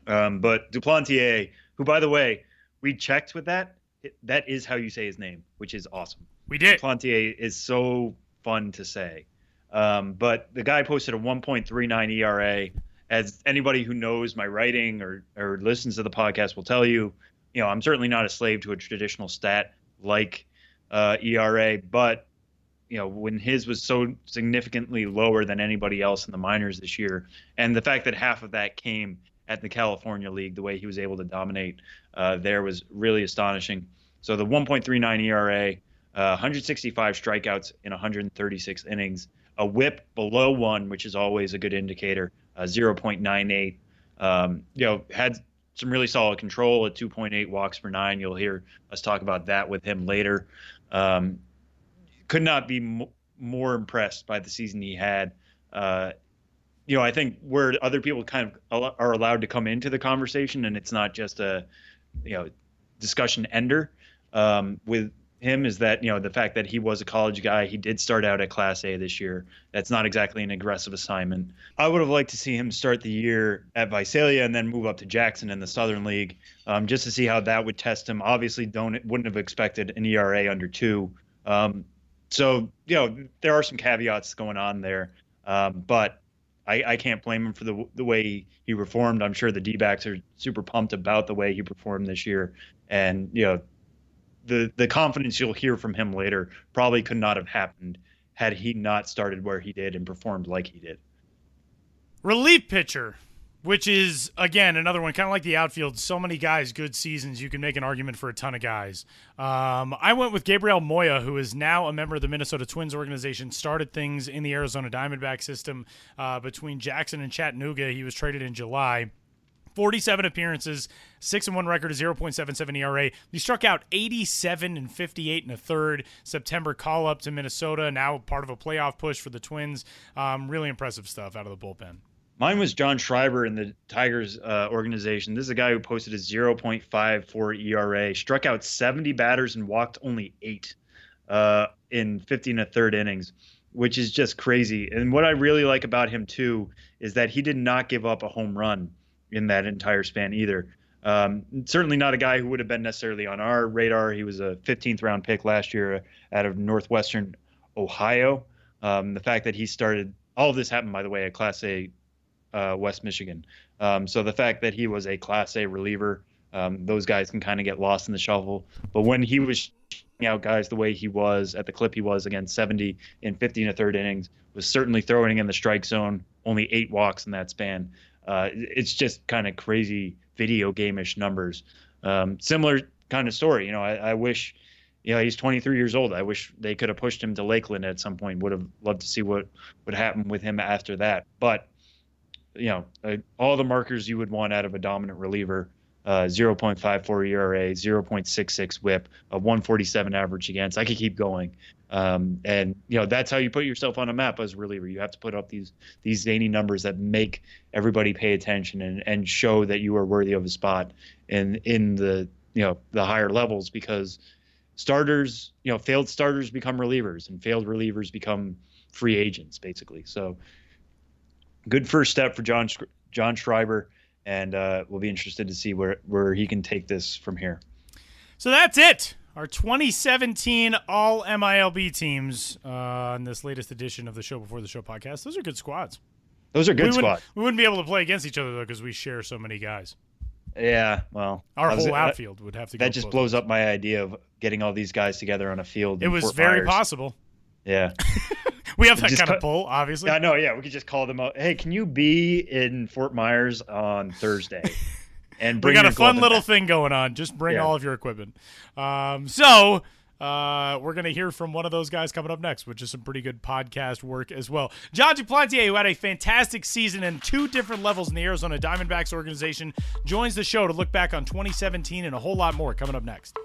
Um, but Duplantier, who by the way, we checked with that. that is how you say his name, which is awesome. We did. Duplantier is so fun to say. Um, but the guy posted a 1.39 ERA. As anybody who knows my writing or, or listens to the podcast will tell you, you know, I'm certainly not a slave to a traditional stat like uh, ERA, but you know when his was so significantly lower than anybody else in the minors this year, and the fact that half of that came at the California League, the way he was able to dominate uh, there was really astonishing. So the 1.39 ERA, uh, 165 strikeouts in 136 innings, a WHIP below one, which is always a good indicator, uh, 0.98. Um, you know, had some really solid control at 2.8 walks per nine. You'll hear us talk about that with him later. Um, could not be m- more impressed by the season he had. Uh, you know, I think where other people kind of are allowed to come into the conversation, and it's not just a, you know, discussion ender um, with him is that you know the fact that he was a college guy. He did start out at Class A this year. That's not exactly an aggressive assignment. I would have liked to see him start the year at Visalia and then move up to Jackson in the Southern League, um, just to see how that would test him. Obviously, don't wouldn't have expected an ERA under two. Um, so you know there are some caveats going on there, um, but I, I, can't blame him for the the way he performed. I'm sure the D-backs are super pumped about the way he performed this year, and you know the the confidence you'll hear from him later probably could not have happened had he not started where he did and performed like he did. Relief pitcher which is again another one kind of like the outfield. So many guys good seasons. You can make an argument for a ton of guys. Um, i went with gabriel moya who is now a member of the minnesota twins organization started things in the arizona diamondback system uh, between jackson and chattanooga. He was traded in july 47 appearances, 6 and 1 record, a 0.77 ERA. He struck out 87 and 58 and a third. September call up to Minnesota, now part of a playoff push for the Twins. Um, really impressive stuff out of the bullpen. Mine was John Schreiber in the Tigers uh, organization. This is a guy who posted a 0.54 ERA, struck out 70 batters, and walked only eight uh, in 15 and a third innings, which is just crazy. And what I really like about him, too, is that he did not give up a home run in that entire span either. Um, certainly not a guy who would have been necessarily on our radar. He was a 15th round pick last year out of Northwestern Ohio. Um, the fact that he started all of this happened, by the way, at Class A uh, West Michigan. Um, so the fact that he was a Class A reliever, um, those guys can kind of get lost in the shuffle. But when he was out guys the way he was at the clip he was against 70 in 50 and a third innings, was certainly throwing in the strike zone. Only eight walks in that span. Uh, it's just kind of crazy video game-ish numbers. Um, similar kind of story. You know, I, I wish you know, he's 23 years old. I wish they could have pushed him to Lakeland at some point. Would have loved to see what would happen with him after that. But you know, uh, all the markers you would want out of a dominant reliever. Uh, 0.54 ERA, 0.66 WHIP, a 147 average against. I could keep going. Um, and you know that's how you put yourself on a map as a reliever. You have to put up these these zany numbers that make everybody pay attention and, and show that you are worthy of a spot in in the you know the higher levels because starters you know failed starters become relievers and failed relievers become free agents basically. So good first step for John John Schreiber, and uh, we'll be interested to see where where he can take this from here. So that's it our 2017 All MILB teams uh, in this latest edition of the Show Before the Show podcast. Those are good squads. Those are good we squads. We wouldn't be able to play against each other though because we share so many guys. Yeah, well, our whole outfield would have to. That just blows up my idea of getting all these guys together on a field. It was Fort very Myers. possible. Yeah, we have that kind of pull, obviously. Yeah, no, yeah, we could just call them up. Hey, can you be in Fort Myers on Thursday? and we got a fun little thing going on. Just bring yeah. all of your equipment. Um, so uh, we're going to hear from one of those guys coming up next, which is some pretty good podcast work as well. Jon Duplantier, who had a fantastic season in two different levels in the Arizona Diamondbacks organization, joins the show to look back on 2017 and a whole lot more coming up next.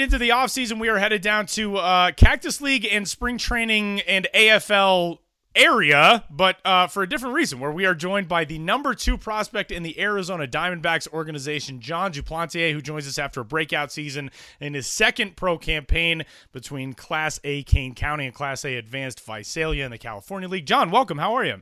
Into the offseason, we are headed down to uh, Cactus League and spring training and AFL area, but uh, for a different reason, where we are joined by the number two prospect in the Arizona Diamondbacks organization, Jon Duplantier, who joins us after a breakout season in his second pro campaign between Class A Kane County and Class A Advanced Visalia in the California League. Jon, welcome. How are you?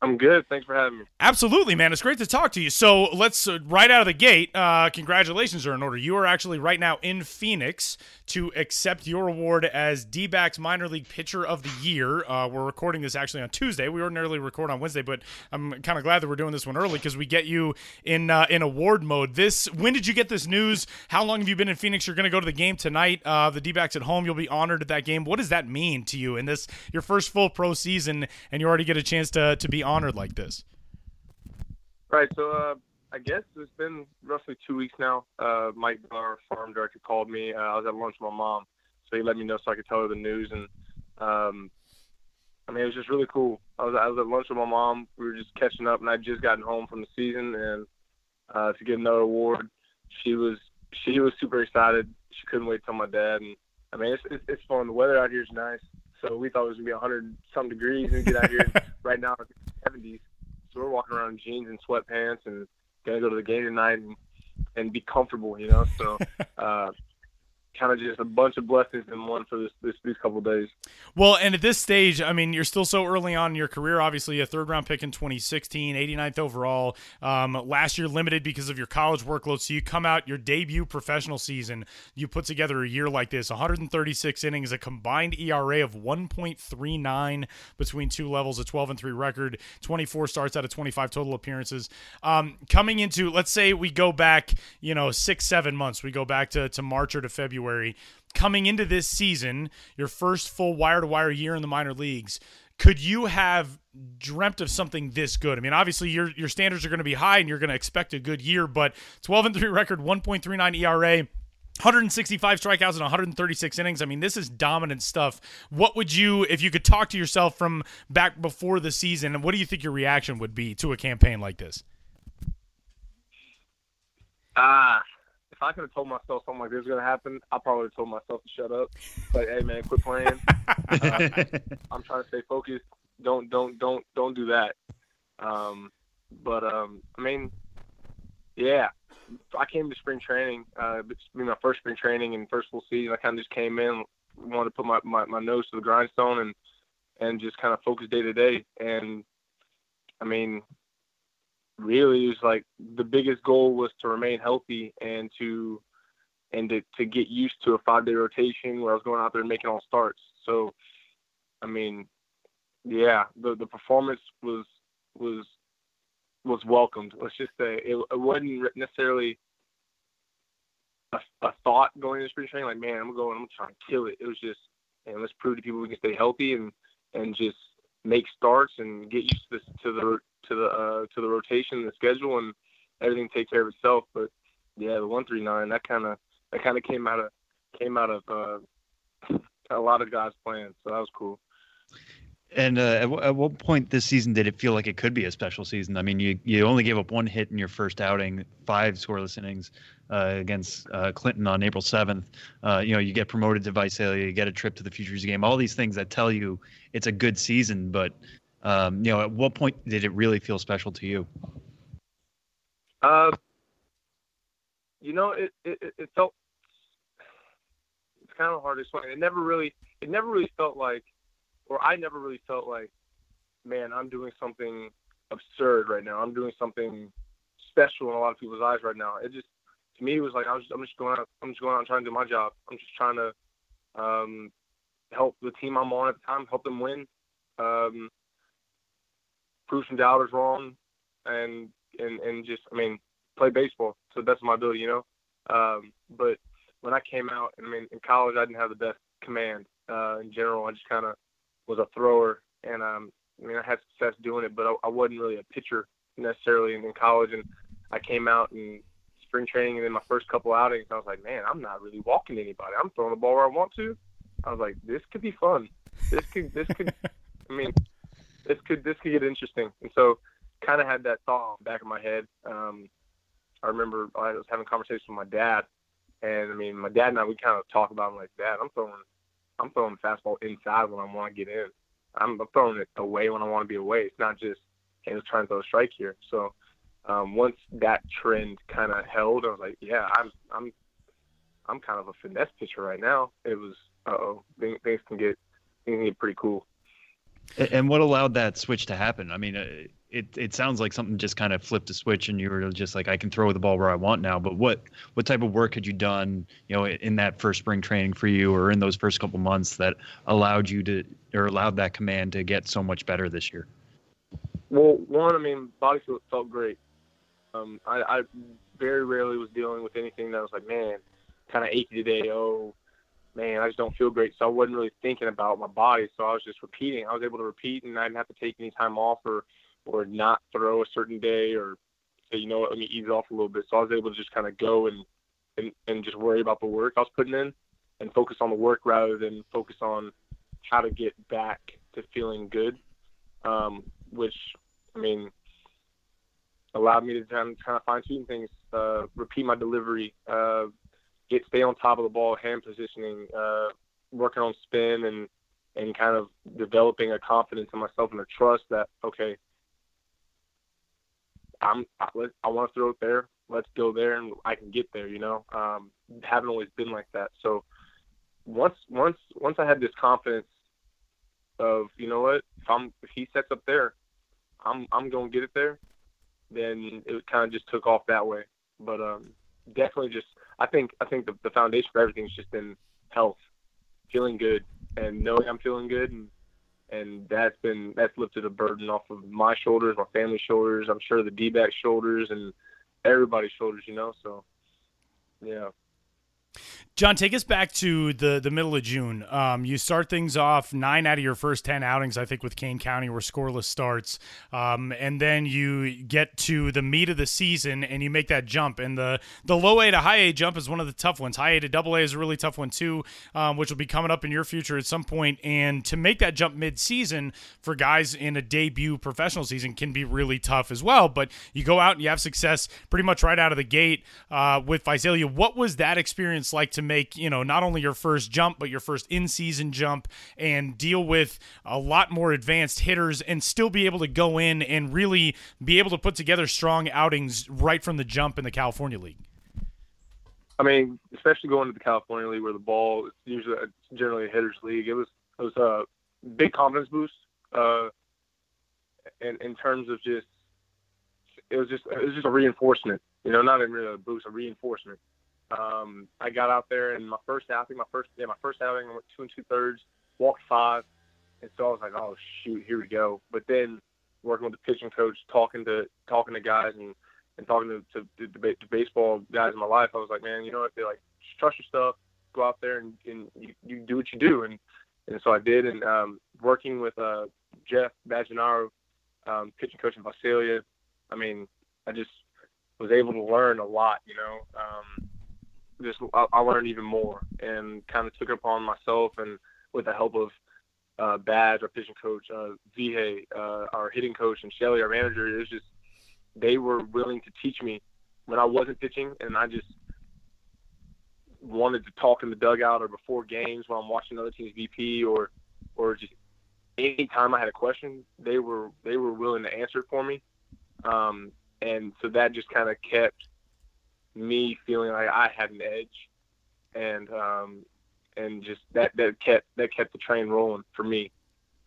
I'm good. Thanks for having me. Absolutely, man. It's great to talk to you. So let's uh, right out of the gate. Uh, congratulations are in order. You are actually right now in Phoenix to accept your award as D-backs minor league pitcher of the year. Uh, we're recording this actually on Tuesday. We ordinarily record on Wednesday, but I'm kind of glad that we're doing this one early because we get you in uh, in award mode. This when did you get this news? How long have you been in Phoenix? You're going to go to the game tonight. Uh, the D-backs at home. You'll be honored at that game. What does that mean to you in this your first full pro season, and you already get a chance to to be honored like this? Right. So uh, I guess it's been roughly two weeks now. Uh, Mike, our farm director, called me. Uh, I was at lunch with my mom, so he let me know so I could tell her the news. And um, I mean, it was just really cool. I was I was at lunch with my mom. We were just catching up, and I'd just gotten home from the season, and uh, to get another award, she was she was super excited. She couldn't wait till my dad. And I mean, it's it's, it's fun. The weather out here is nice. So we thought it was gonna be 100 some degrees, and we get out here right now 70s. So we're walking around in jeans and sweatpants and gonna go to the game tonight and, and be comfortable, you know. So uh, kind of just a bunch of blessings in one for this, this these couple days. Well, and at this stage, I mean, you're still so early on in your career. Obviously, a third round pick in 2016, 89th overall. Um, last year limited because of your college workload. So you come out your debut professional season, you put together a year like this, 136 innings, a combined ERA of 1.39 between two levels, a 12 and three record, 24 starts out of 25 total appearances. Um, coming into, let's say we go back, you know, six, seven months. We go back to to March or to February February. Coming into this season, your first full wire to wire year in the minor leagues, could you have dreamt of something this good? I mean, obviously your your standards are going to be high and you're going to expect a good year, but 12 and 3 record, 1.39 ERA, 165 strikeouts and 136 innings. I mean, this is dominant stuff. What would you, if you could talk to yourself from back before the season, what do you think your reaction would be to a campaign like this? Ah, uh, if I could have told myself something like this was gonna happen, I probably would have told myself to shut up. Like, hey man, quit playing. uh, I'm trying to stay focused. Don't don't don't don't do that. Um, but um, I mean, yeah, I came to spring training. Uh, it's been my first spring training and first full season. I kind of just came in, wanted to put my, my, my nose to the grindstone and and just kind of focus day to day. And I mean, really it was like the biggest goal was to remain healthy and to and to, to get used to a five day rotation where I was going out there and making all starts. So I mean, yeah, the the performance was was was welcomed. Let's just say it, it wasn't necessarily a, a, thought going into spring training like, man, I'm going, I'm gonna kill it. It was just, and let's prove to people we can stay healthy and and just make starts and get used to, this, to the to the uh, to the rotation, the schedule, and everything take care of itself. But yeah, the one three nine that kind of that kind of came out of came out of uh, a lot of guys' plans, so that was cool. And uh, at, at, what point this season did it feel like it could be a special season? I mean, you you only gave up one hit in your first outing, five scoreless innings uh, against uh, Clinton on April seventh. Uh, you know, you get promoted to Visalia, you get a trip to the Futures game. All these things that tell you it's a good season. But um, you know, at what point did it really feel special to you? Uh, you know, it, it it felt it's kind of hard to explain. It never really it never really felt like or I never really felt like, man, I'm doing something absurd right now. I'm doing something special in a lot of people's eyes right now. It just to me it was like I was I'm just going out I'm just going out and trying to do my job. I'm just trying to um, help the team I'm on at the time, help them win, um, prove some doubters wrong, and and and just I mean play baseball to the best of my ability, you know. Um, but when I came out, I mean in college I didn't have the best command uh, in general. I just kind of was a thrower, and um, I mean, I had success doing it, but I, I wasn't really a pitcher necessarily in, in college. And I came out in spring training, and in my first couple outings, I was like, man, I'm not really walking anybody. I'm throwing the ball where I want to. I was like, this could be fun. This could, this could, I mean, this could, this could get interesting. And so, kind of had that thought back of my head. Um, I remember I was having conversations with my dad, and I mean, my dad and I, we kind of talk about, I'm like, Dad, I'm throwing I'm throwing fastball inside when I want to get in. I'm, throwing it away when I want to be away. It's not just hey, let's try throw a strike here. So um, once that trend kind of held, I was like, yeah, I'm I'm I'm kind of a finesse pitcher right now. It was uh oh things, things can get things can get pretty cool. And what allowed that switch to happen? I mean, uh, it it sounds like something just kind of flipped a switch, and you were just like, I can throw the ball where I want now. But what what type of work had you done, you know, in that first spring training for you, or in those first couple months that allowed you to, or allowed that command to get so much better this year? Well, one, I mean, body felt great. Um, I, I very rarely was dealing with anything that was like, man, kind of achy today. Oh, man, I just don't feel great. So I wasn't really thinking about my body. So I was just repeating. I was able to repeat, and I didn't have to take any time off or or not throw a certain day or say, you know what, let me ease off a little bit. So I was able to just kind of go and, and and just worry about the work I was putting in and focus on the work rather than focus on how to get back to feeling good. Um, which I mean allowed me to kind of, kind of fine tune things, uh, repeat my delivery, uh, get stay on top of the ball, hand positioning, uh, working on spin and and kind of developing a confidence in myself and a trust that okay, I'm I, I want to throw it there. Let's go there, and I can get there. You know, um, haven't always been like that. So once once once I had this confidence of you know what, if I'm if he sets up there, I'm I'm gonna get it there. Then it kind of just took off that way. But um, definitely just I think I think the, the foundation for everything has just been health, feeling good, and knowing I'm feeling good, and and that's been that's lifted a burden off of my shoulders, my family's shoulders. I'm sure the D-back shoulders and everybody's shoulders. You know, so yeah. Jon, take us back to the the middle of June. Um, you start things off nine out of your first ten outings, I think, with Kane County were scoreless starts, um, and then you get to the meat of the season and you make that jump. And the the low A to high A jump is one of the tough ones. High A to double A is a really tough one too, um, which will be coming up in your future at some point. And to make that jump mid season for guys in a debut professional season can be really tough as well. But you go out and you have success pretty much right out of the gate uh, with Visalia. What was that experience like to make, you know, not only your first jump, but your first in season jump and deal with a lot more advanced hitters and still be able to go in and really be able to put together strong outings right from the jump in the California League? I mean, especially going to the California League where the ball is usually generally a hitter's league. It was it was a big confidence boost. Uh, in in terms of just it was just it was just a reinforcement. You know, not even really a boost, a reinforcement. Um, I got out there and my first outing, my first yeah, my first outing, I went two and two thirds, walked five, and so I was like, oh shoot, here we go. But then working with the pitching coach, talking to talking to guys and and talking to, to, to, to baseball guys in my life, I was like, man, you know what? They're like, trust your stuff, go out there and, and you, you do what you do. And and so I did. And um, working with uh, Jeff Bajenaru, um, pitching coach in Visalia, I mean, I just was able to learn a lot. You know, um, just I, I learned even more and kind of took it upon myself and with the help of uh, Badge, our pitching coach, uh, Vihey, uh, our hitting coach, and Shelley, our manager. It was just they were willing to teach me when I wasn't pitching, and I just wanted to talk in the dugout or before games when I'm watching other teams VP or or just anytime I had a question, they were they were willing to answer it for me. Um, and so that just kind of kept me feeling like I had an edge, and um, and just that that kept that kept the train rolling for me.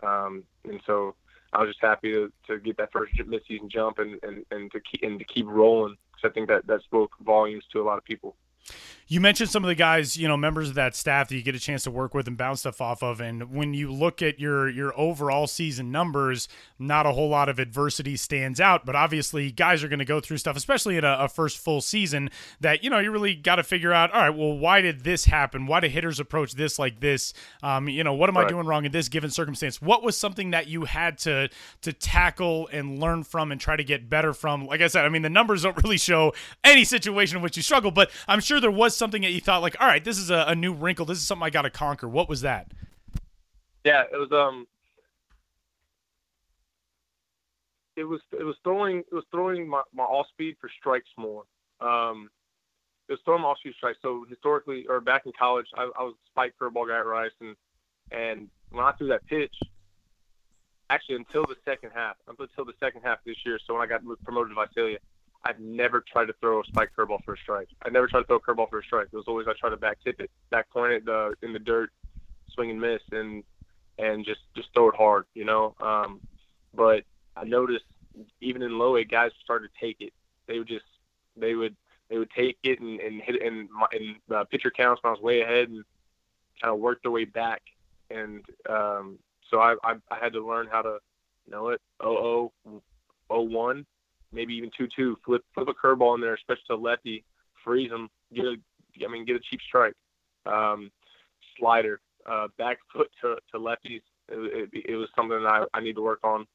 Um, and so I was just happy to, to get that first midseason jump and, and, and to keep and to keep rolling because I think that that spoke volumes to a lot of people. You mentioned some of the guys, you know, members of that staff that you get a chance to work with and bounce stuff off of. And when you look at your your overall season numbers, not a whole lot of adversity stands out. But obviously, guys are going to go through stuff, especially in a, a first full season, that you know you really got to figure out. All right, well, why did this happen? Why do hitters approach this like this? Um, you know, what am right. I doing wrong in this given circumstance? What was something that you had to to tackle and learn from and try to get better from? Like I said, I mean, the numbers don't really show any situation in which you struggle, but I'm sure there was something that you thought like, all right, this is a, a new wrinkle. This is something I got to conquer. What was that? Yeah, it was um, it was it was throwing it was throwing my, my off speed for strikes more. Um, it was throwing off speed strikes. So historically, or back in college, I, I was a spike curveball guy at Rice, and and when I threw that pitch, actually until the second half, until the second half this year. So when I got promoted to Visalia, I've never tried to throw a spike curveball for a strike. I never tried to throw a curveball for a strike. It was always I try to back tip it, back point it uh, in the dirt, swing and miss, and and just just throw it hard, you know. Um, but I noticed even in low A, guys started to take it. They would just they would they would take it and, and hit it in, in uh, pitcher counts when I was way ahead and kind of work their way back. And um, so I, I I had to learn how to you know it oh oh oh one maybe even two two. Flip flip a curveball in there, especially to lefty, freeze them, get a I mean get a cheap strike. Um, slider, uh, back foot to, to lefties. It, it, it was something I, I need to work on.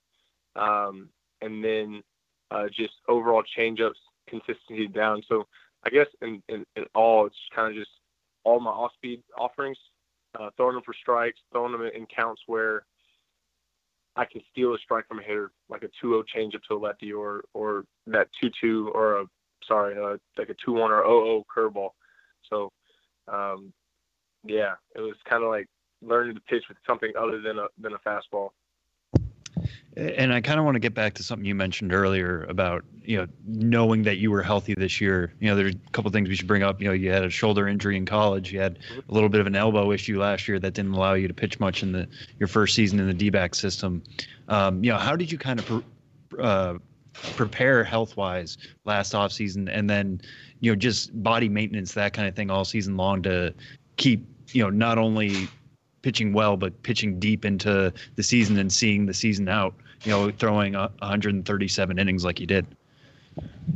Um, and then uh, just overall changeups consistency down. So I guess in, in, in all, it's kind of just all my off speed offerings, uh, throwing them for strikes, throwing them in counts where I can steal a strike from a hitter, like a 2-0 changeup to a lefty, or or that 2-2 or a sorry, uh, like a 2-1 or 0-0 curveball. So, um, yeah, it was kind of like learning to pitch with something other than a than a fastball. And I kind of want to get back to something you mentioned earlier about you know knowing that you were healthy this year. You know, there's a couple things we should bring up. You know, you had a shoulder injury in college. You had a little bit of an elbow issue last year that didn't allow you to pitch much in the your first season in the D-back system. Um, you know, how did you kind of uh, prepare health wise last off season, and then you know just body maintenance that kind of thing all season long to keep you know not only pitching well but pitching deep into the season and seeing the season out you know, throwing 137 innings like you did?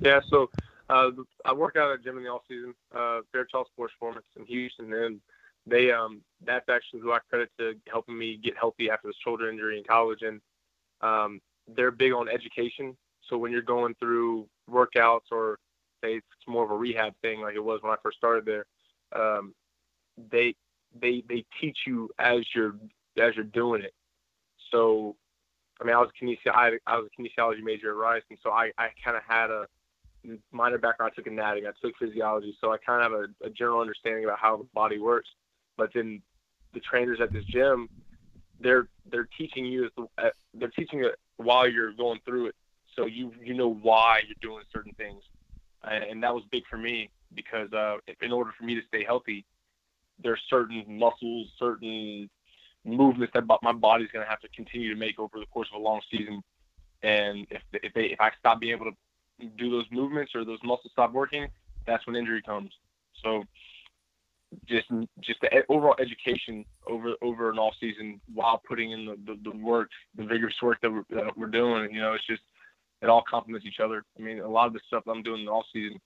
Yeah, so uh, I work out at a gym in the off season, uh, Fairchild Sports Performance in Houston, and they um, that's actually who I credit to helping me get healthy after the shoulder injury in college, and um, they're big on education. So when you're going through workouts or say it's more of a rehab thing like it was when I first started there, um, they they they teach you as you're as you're doing it. So I mean, I was I, I was a kinesiology major at Rice, and so I, I kind of had a minor background. I took anatomy, I took physiology, so I kind of have a, a general understanding about how the body works. But then the trainers at this gym, they're they're teaching you uh, they're teaching it while you're going through it, so you you know why you're doing certain things, and that was big for me because uh, in order for me to stay healthy, there's certain muscles, certain movements that my body's going to have to continue to make over the course of a long season. And if if they if I stop being able to do those movements or those muscles stop working, that's when injury comes. So just just the overall education over over an off season while putting in the, the, the work, the vigorous work that we're, that we're doing. You know, it's just it all complements each other. I mean, a lot of the stuff I'm doing in the off season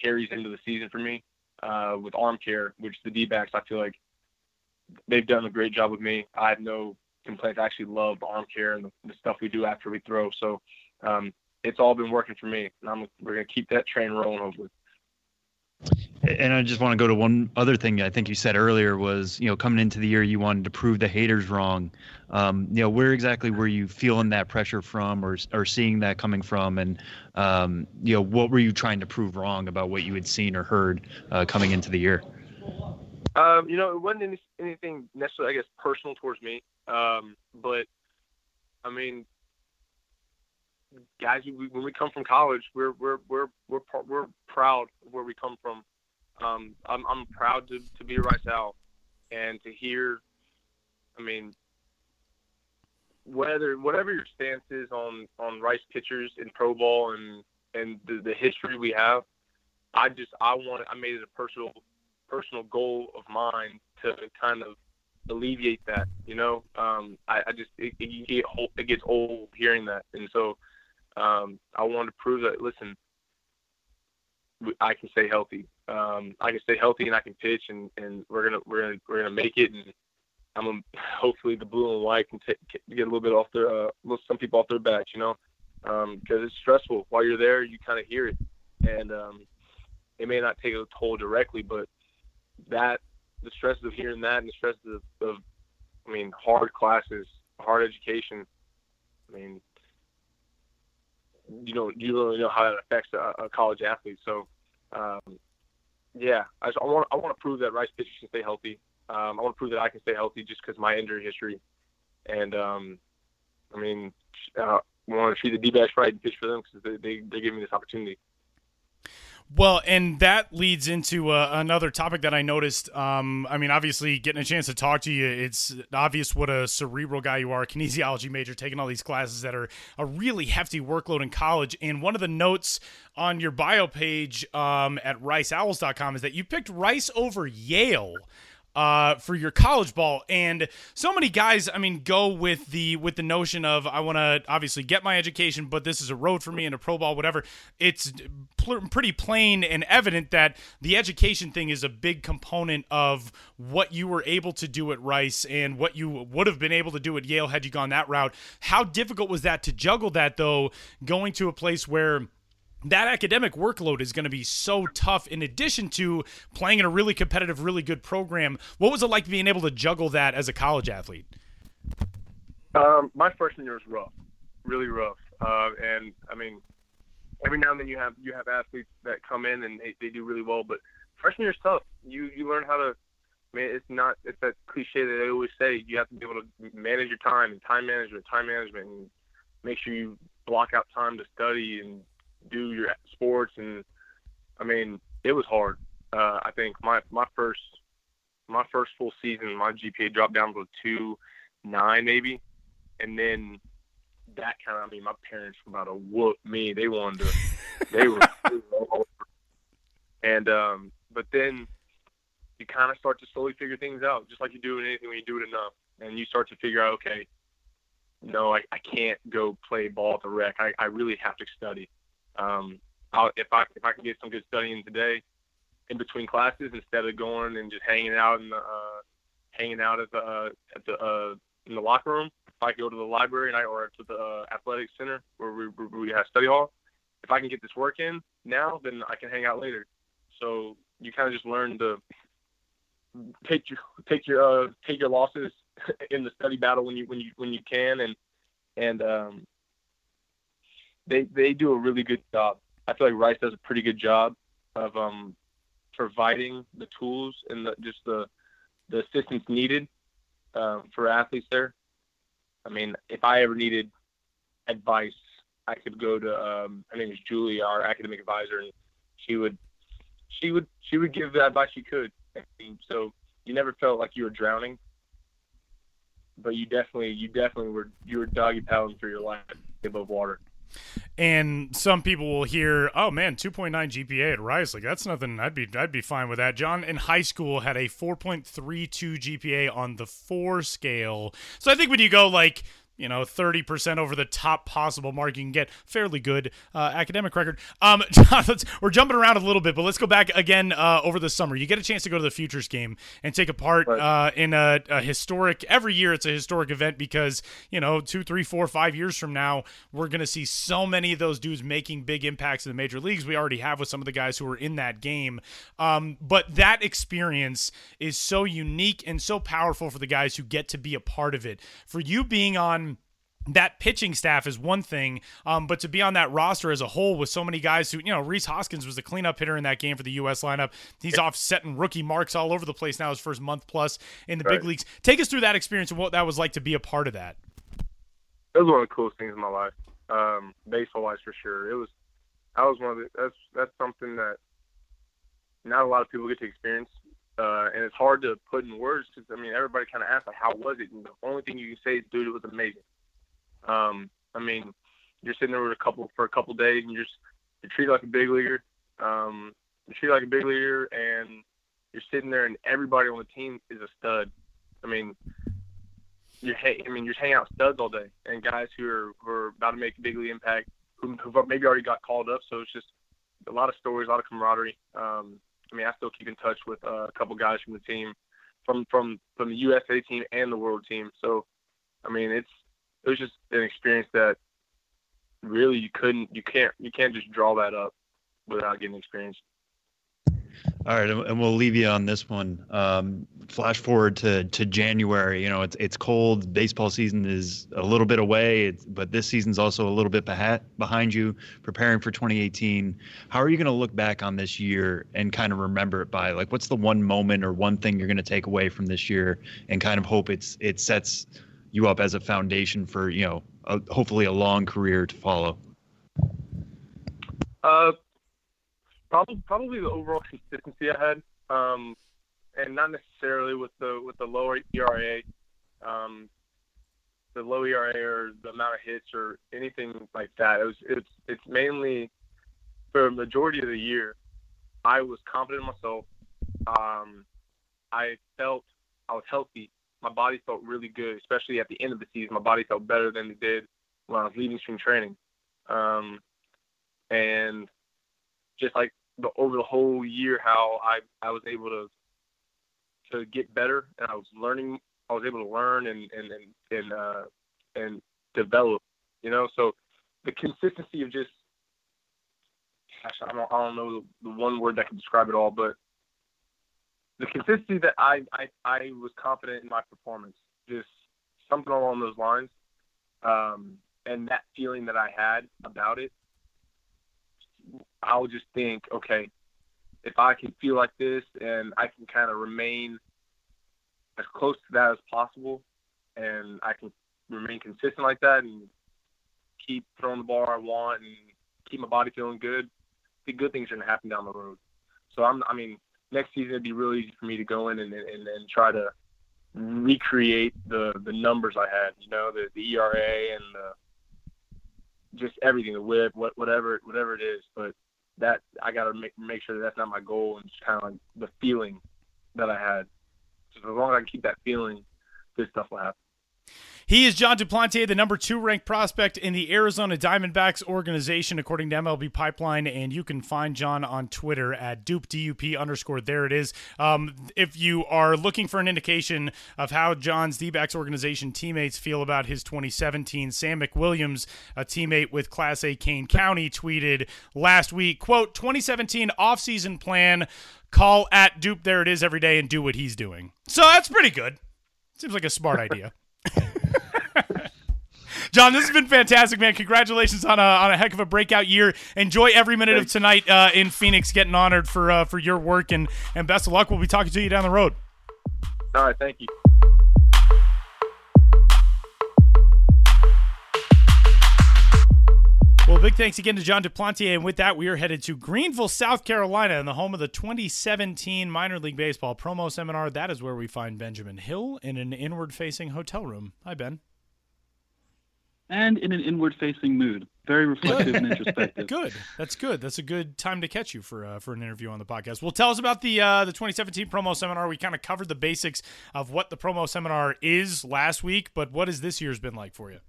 carries into the season for me uh, with arm care, which the D-backs I feel like they've done a great job with me. I have no complaints. I actually love the arm care and the, the stuff we do after we throw. So um, it's all been working for me, and I'm, we're going to keep that train rolling hopefully. And I just want to go to one other thing I think you said earlier was, you know, coming into the year, you wanted to prove the haters wrong. Um, you know, where exactly were you feeling that pressure from or, or seeing that coming from? And, um, you know, what were you trying to prove wrong about what you had seen or heard uh, coming into the year? Um, you know, it wasn't any, anything necessarily, I guess, personal towards me. Um, but I mean, guys, we, when we come from college, we're we're we're we're we're proud of where we come from. Um, I'm I'm proud to to be a Rice Owl, and to hear, I mean, whether whatever your stance is on on Rice pitchers in pro ball and and the, the history we have, I just I want I made it a personal personal goal of mine to kind of alleviate that. You know, um, I, I just it, it, it gets old hearing that, and so um, I wanted to prove that. Listen, I can stay healthy. Um, I can stay healthy, and I can pitch, and, and we're gonna we're gonna we're gonna make it. And I'm gonna, hopefully the blue and white can t- get a little bit off their uh, some people off their backs, you know, because um, it's stressful. While you're there, you kind of hear it, and um, it may not take a toll directly, but that the stresses of hearing that and the stresses of, of I mean, hard classes, hard education. I mean, you don't you really know how that affects a, a college athlete. So, um, yeah, I, just, I want I want to prove that Rice pitchers can stay healthy. Um, I want to prove that I can stay healthy just because my injury history. And um, I mean, uh, I want to treat the D-backs right and pitch for them because they, they they give me this opportunity. Well, and that leads into uh, another topic that I noticed. Um, I mean, obviously, getting a chance to talk to you, it's obvious what a cerebral guy you are, kinesiology major, taking all these classes that are a really hefty workload in college. And one of the notes on your bio page um, at riceowls.com is that you picked Rice over Yale uh, for your college ball. And so many guys, I mean, go with the with the notion of I want to obviously get my education, but this is a road for me in a pro ball, whatever. It's pl- pretty plain and evident that the education thing is a big component of what you were able to do at Rice and what you would have been able to do at Yale had you gone that route. How difficult was that to juggle that though, going to a place where that academic workload is going to be so tough in addition to playing in a really competitive really good program what was it like being able to juggle that as a college athlete um, my freshman year was rough really rough uh, and i mean every now and then you have you have athletes that come in and they, they do really well but freshman year is tough you you learn how to I mean, it's not. It's that cliche that they always say. You have to be able to manage your time and time management, time management, and make sure you block out time to study and do your sports, and I mean, it was hard. Uh, I think my my first my first full season, my GPA dropped down to two nine maybe, and then that kind of I mean, my parents were about to whoop me. They wanted to, they were, and um, but then you kind of start to slowly figure things out, just like you do in anything when you do it enough, and you start to figure out, okay, no, I, I can't go play ball at the rec. I, I really have to study. Um, I'll, if I if I can get some good studying today, in between classes, instead of going and just hanging out in the uh, hanging out at the uh, at the uh, in the locker room, if I go to the library and I or to the uh, athletic center where we, where we have study hall, if I can get this work in now, then I can hang out later. So you kind of just learn to take your take your uh, take your losses in the study battle when you when you when you can and and um, they they do a really good job. I feel like Rice does a pretty good job of um, providing the tools and the, just the the assistance needed um, for athletes there. I mean, if I ever needed advice, I could go to um, her name is Julie, our academic advisor, and she would she would she would give the advice she could. So you never felt like you were drowning, but you definitely you definitely were you were doggy paddling through your life above water. And some people will hear, "Oh man, 2.9 GPA at Rice, like that's nothing. I'd be I'd be fine with that." Jon in high school had a 4.32 GPA on the four scale. So I think when you go like you know, 30% over the top possible mark. You can get fairly good uh, academic record. Um, we're jumping around a little bit, but let's go back again uh, over the summer. You get a chance to go to the Futures game and take a part right. uh, in a, a, historic, every year it's a historic event because, you know, two, three, four, five years from now, we're going to see so many of those dudes making big impacts in the major leagues. We already have with some of the guys who were in that game. Um, but that experience is so unique and so powerful for the guys who get to be a part of it. For you being on that pitching staff is one thing, um, but to be on that roster as a whole with so many guys who, you know, Rhys Hoskins was the cleanup hitter in that game for the U.S. lineup. He's off setting rookie marks all over the place now, his first month plus in the right. big leagues. Take us through that experience and what that was like to be a part of that. It was one of the coolest things in my life, um, baseball wise for sure. It was, I was one of the, that's, that's something that not a lot of people get to experience. Uh, and it's hard to put in words because I mean everybody kind of asks like, how was it? And the only thing you can say is, dude, it was amazing. Um, I mean, you're sitting there with a couple for a couple days, and you're just you're treated like a big leaguer. Um, you're treated like a big leaguer, and you're sitting there, and everybody on the team is a stud. I mean, you're I mean, you're hanging out studs all day, and guys who are who are about to make a big league impact, who who maybe already got called up. So it's just a lot of stories, a lot of camaraderie. Um, I mean, I still keep in touch with uh, a couple guys from the team, from from from the USA team and the World team. So, I mean, it's it was just an experience that really you couldn't you can't you can't just draw that up without getting experience. All right, and we'll leave you on this one. Um, flash forward to to January. You know, it's it's cold. Baseball season is a little bit away, but this season's also a little bit behind you, preparing for 2018. How are you going to look back on this year and kind of remember it by? Like, what's the one moment or one thing you're going to take away from this year and kind of hope it's it sets you up as a foundation for you know a, hopefully a long career to follow? Uh, probably probably the overall consistency I had, um, and not necessarily with the with the lower ERA, um, the low ERA or the amount of hits or anything like that. It was it's it's mainly for a majority of the year, I was confident in myself. Um, I felt I was healthy my body felt really good, especially at the end of the season. My body felt better than it did when I was leaving spring training. Um, and just like the, over the whole year, how I, I was able to to get better, and I was learning. I was able to learn and and and and, uh, and develop. You know, so the consistency of just gosh, I don't, I don't know the one word that can describe it all, but the consistency that I, I I was confident in my performance, just something along those lines, um, and that feeling that I had about it, I'll just think, okay, if I can feel like this and I can kind of remain as close to that as possible, and I can remain consistent like that and keep throwing the ball I want and keep my body feeling good, the good things are gonna happen down the road. So I'm, I mean, next season it'd be really easy for me to go in and, and, and try to recreate the the numbers I had, you know, the, the ERA and the, just everything, the whip, what, whatever whatever it is. But that I got to make make sure that that's not my goal, and just kind of like the feeling that I had. As long as I can keep that feeling, good stuff will happen. He is Jon Duplantier, the number two ranked prospect in the Arizona Diamondbacks organization, according to MLB Pipeline. And you can find Jon on Twitter at dupe, D-U-P underscore. There it is. Um, if you are looking for an indication of how Jon's D-backs organization teammates feel about his 2017, Sam McWilliams, a teammate with Class A Kane County, tweeted last week, quote, 2017 offseason plan, call at dupe, there it is every day and do what he's doing. So that's pretty good. Seems like a smart idea. Jon, this has been fantastic, man. Congratulations on a, on a heck of a breakout year. Enjoy every minute of tonight uh, in Phoenix, getting honored for uh, for your work, and and best of luck. We'll be talking to you down the road. All right, thank you. Well, big thanks again to Jon Duplantier. And with that, we are headed to Greenville, South Carolina, in the home of the 2017 Minor League Baseball promo seminar. That is where we find Benjamin Hill in an inward facing hotel room. Hi, Ben and in an inward facing mood. very reflective and introspective. Good. That's good. That's a good time to catch you for uh, for an interview on the podcast. Well, tell us about the uh, the 2017 promo seminar. We kind of covered the basics of what the promo seminar is last week, but what has this year's been like for you?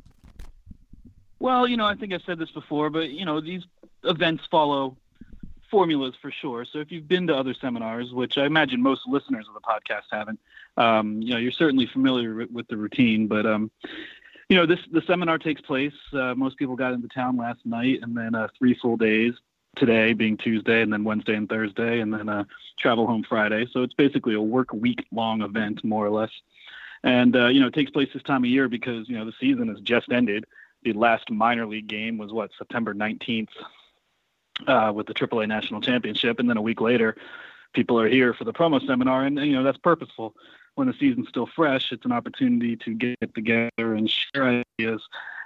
Well, you know, I think I've said this before, but you know, these events follow formulas for sure. So if you've been to other seminars, which I imagine most listeners of the podcast haven't, um, you know, you're certainly familiar with the routine. But um, you know, this the seminar takes place. Uh, most people got into town last night, and then uh, three full days. Today being Tuesday, and then Wednesday and Thursday, and then uh, travel home Friday. So it's basically a work week long event, more or less. And uh, you know, it takes place this time of year because you know the season has just ended. The last minor league game was what September 19th uh, with the AAA National Championship, and then a week later, people are here for the promo seminar, and you know that's purposeful when the season's still fresh, it's an opportunity to get together and share ideas.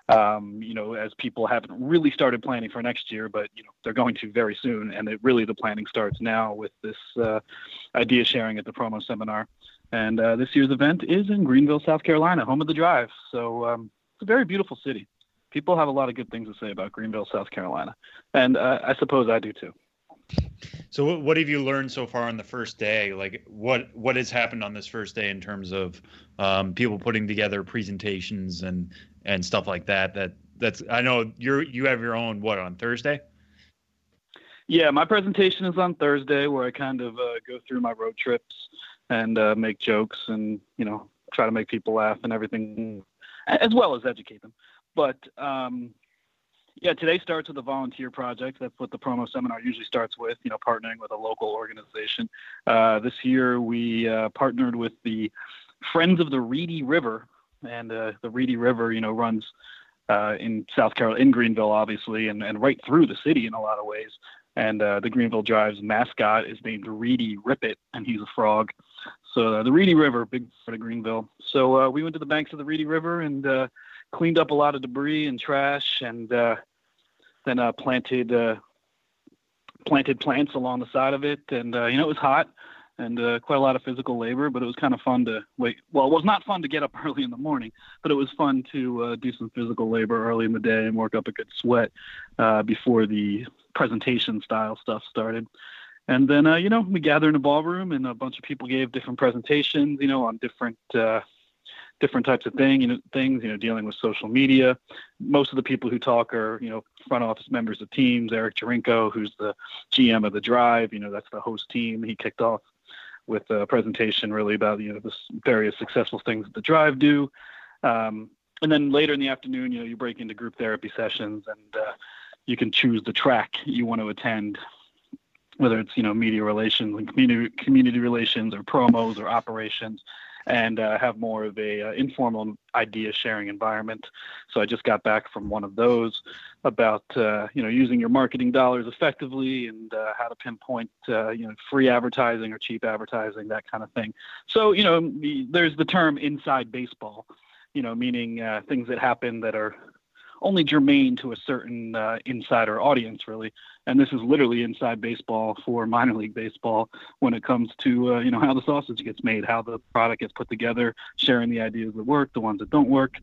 Um, you know, as people haven't really started planning for next year, but you know they're going to very soon, and it, really the planning starts now with this uh, idea sharing at the promo seminar. And uh, this year's event is in Greenville, South Carolina, home of the Drive. So um, it's a very beautiful city. People have a lot of good things to say about Greenville, South Carolina, and uh, I suppose I do too. So what have you learned so far on the first day? Like what what has happened on this first day in terms of um, people putting together presentations and and stuff like that? That that's I know you're you have your own what on Thursday. Yeah, my presentation is on Thursday, where I kind of uh, go through my road trips and uh, make jokes and you know try to make people laugh and everything, as well as educate them. But um, yeah, today starts with a volunteer project. That's what the promo seminar usually starts with, you know, partnering with a local organization. Uh, this year we uh, partnered with the Friends of the Reedy River, and uh, the Reedy River, you know, runs uh, in South Carolina, in Greenville, obviously, and, and right through the city in a lot of ways. And uh, the Greenville Drive's mascot is named Reedy Rip'It, and he's a frog. So uh, the Reedy River, big part of Greenville. So we went to the banks of the Reedy River and cleaned up a lot of debris and trash, and uh, then uh, planted uh, planted plants along the side of it. And uh, you know, it was hot and uh, quite a lot of physical labor, but it was kind of fun to wait. Well, it was not fun to get up early in the morning, but it was fun to uh, do some physical labor early in the day and work up a good sweat uh, before the presentation style stuff started. And then, uh, you know, we gathered in a ballroom and a bunch of people gave different presentations, you know, on different uh, different types of thing, you know, things, you know, dealing with social media. Most of the people who talk are, you know, front office members of teams. Eric Jarinko, who's the GM of the Drive, you know, that's the host team. He kicked off with a presentation really about, you know, the various successful things that the Drive do. Um, and then later in the afternoon, you know, you break into group therapy sessions and uh, you can choose the track you want to attend whether it's you know media relations and community community relations or promos or operations and uh, have more of a uh, informal idea sharing environment. So I just got back from one of those about uh, you know using your marketing dollars effectively and uh, how to pinpoint uh, you know free advertising or cheap advertising that kind of thing. So you know there's the term inside baseball, you know meaning uh, things that happen that are only germane to a certain uh, insider audience, really. And this is literally inside baseball for minor league baseball when it comes to uh, you know how the sausage gets made, how the product gets put together, sharing the ideas that work, the ones that don't work,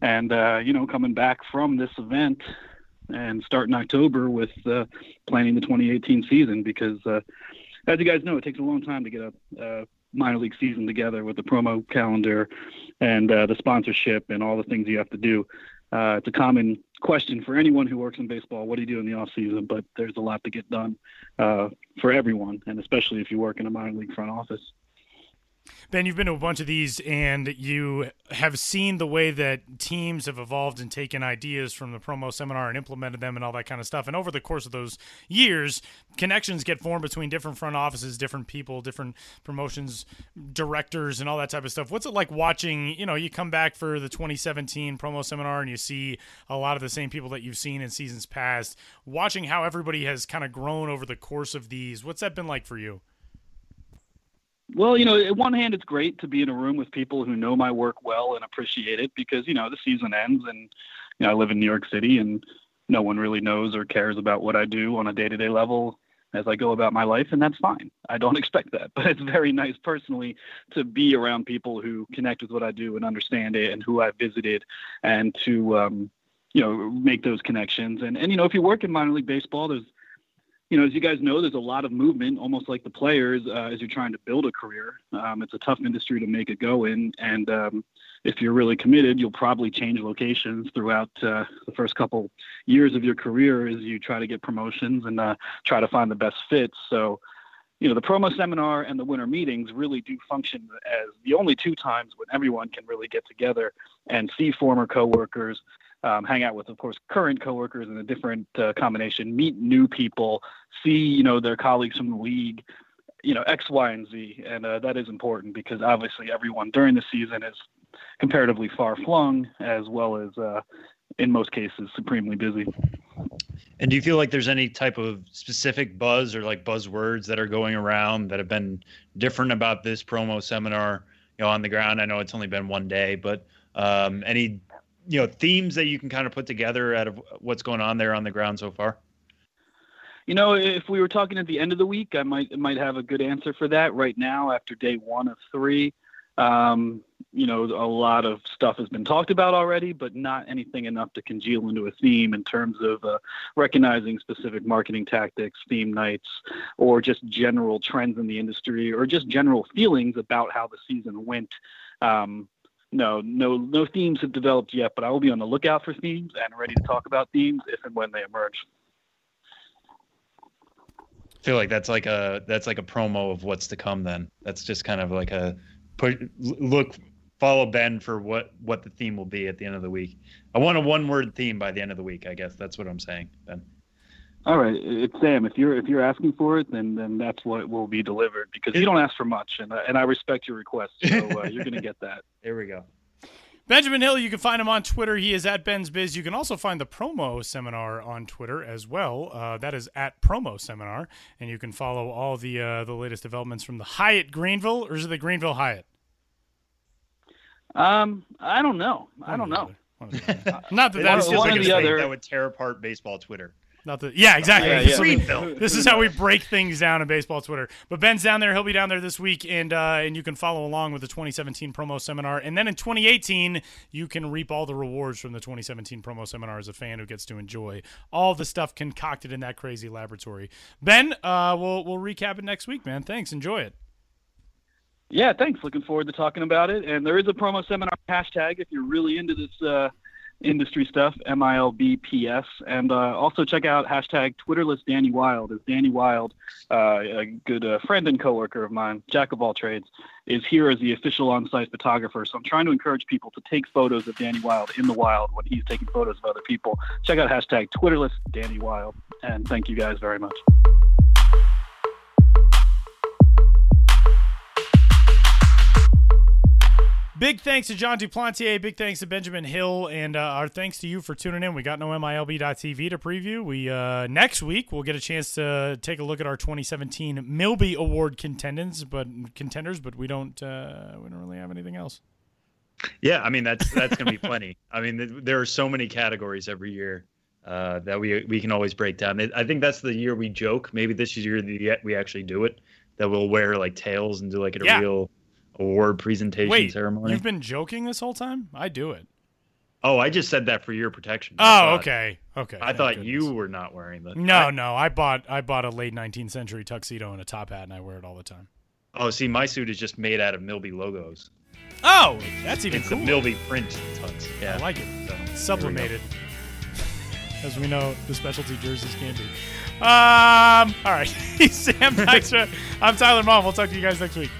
and uh, you know coming back from this event and starting October with uh, planning the 2018 season because uh, as you guys know, it takes a long time to get a minor league season together with the promo calendar and uh, the sponsorship and all the things you have to do. Uh, it's a common question for anyone who works in baseball. What do you do in the off season? But there's a lot to get done uh, for everyone, and especially if you work in a minor league front office. Ben, you've been to a bunch of these and you have seen the way that teams have evolved and taken ideas from the promo seminar and implemented them and all that kind of stuff. And over the course of those years, connections get formed between different front offices, different people, different promotions directors, and all that type of stuff. What's it like watching? You know, you come back for the 2017 promo seminar and you see a lot of the same people that you've seen in seasons past, watching how everybody has kind of grown over the course of these. What's that been like for you? Well, you know, at one hand, it's great to be in a room with people who know my work well and appreciate it because, you know, the season ends and, you know, I live in New York City and no one really knows or cares about what I do on a day to day level as I go about my life, and that's fine. I don't expect that. But it's very nice personally to be around people who connect with what I do and understand it and who I visited and to, um, you know, make those connections. And and you know, if you work in minor league baseball, there's you know, as you guys know, there's a lot of movement, almost like the players, uh, as you're trying to build a career. Um, it's a tough industry to make it go in, and um, if you're really committed, you'll probably change locations throughout uh, the first couple years of your career as you try to get promotions and uh, try to find the best fits. So, you know, the promo seminar and the winter meetings really do function as the only two times when everyone can really get together and see former coworkers, um, hang out with, of course, current coworkers in a different uh, combination, meet new people, see, you know, their colleagues from the league, you know, X, Y, and Z. And uh, that is important because obviously everyone during the season is comparatively far flung, as well as uh, in most cases supremely busy. And do you feel like there's any type of specific buzz or like buzzwords that are going around that have been different about this promo seminar, you know, on the ground? I know it's only been one day, but um, any, you know, themes that you can kind of put together out of what's going on there on the ground so far? You know, if we were talking at the end of the week, I might might have a good answer for that. Right now, after day one of three, um, you know, a lot of stuff has been talked about already, but not anything enough to congeal into a theme in terms of uh, recognizing specific marketing tactics, theme nights, or just general trends in the industry, or just general feelings about how the season went. Um, no, no, no themes have developed yet, but I will be on the lookout for themes and ready to talk about themes if and when they emerge. I feel like that's like a that's like a promo of what's to come. Then that's just kind of like a put look follow Ben for what what the theme will be at the end of the week. I want a one word theme by the end of the week. I guess that's what I'm saying, Ben. All right, it's Sam. If you're if you're asking for it, then then that's what will be delivered because you don't ask for much, and and I respect your request, so uh, you're going to get that. There we go. Benjamin Hill, you can find him on Twitter. He is at Ben's Biz. You can also find the promo seminar on Twitter as well. Uh, that is at promo seminar, and you can follow all the uh, the latest developments from the Hyatt Greenville, or is it the Greenville Hyatt? Um, I don't know. I don't know. Not that that's just like the other that would tear apart baseball Twitter. Not the yeah, exactly. Yeah, yeah. This is how we break things down in baseball Twitter. But Ben's down there; he'll be down there this week, and uh, and you can follow along with the 2017 promo seminar. And then in 2018, you can reap all the rewards from the 2017 promo seminar as a fan who gets to enjoy all the stuff concocted in that crazy laboratory. Ben, uh, we'll we'll recap it next week, man. Thanks. Enjoy it. Yeah, thanks. Looking forward to talking about it. And there is a promo seminar hashtag if you're really into this uh, industry stuff, MILBPS. And uh, also check out hashtag Twitterless Danny Wild. As Danny Wild, uh, a good uh, friend and coworker of mine, jack of all trades, is here as the official on-site photographer. So I'm trying to encourage people to take photos of Danny Wild in the wild when he's taking photos of other people. Check out hashtag Twitterless Danny Wild. And thank you guys very much. Big thanks to Jon Duplantier. Big thanks to Benjamin Hill, and uh, our thanks to you for tuning in. We got no MILB.TV to preview. We uh, next week we'll get a chance to take a look at our 2017 Milby Award contenders, but contenders, but we don't uh, we don't really have anything else. Yeah, I mean that's that's gonna be plenty. I mean there are so many categories every year uh, that we we can always break down. I think that's the year we joke. Maybe this year we actually do it. That we'll wear like tails and do like a Yeah. real award presentation Wait, ceremony. you've been joking this whole time? I do it. Oh, I just said that for your protection. Oh, thought- okay, okay. I thought goodness. you were not wearing the. No, I- no. I bought I bought a late 19th century tuxedo and a top hat, and I wear it all the time. oh, see, my suit is just made out of Milby logos. Oh, that's even It's cool. the Milby print tux. Yeah, I like it. So. Sublimated, as we know, the specialty jerseys can be. Um. All right. Sam Dykstra. I'm Tyler Maun. We'll talk to you guys next week.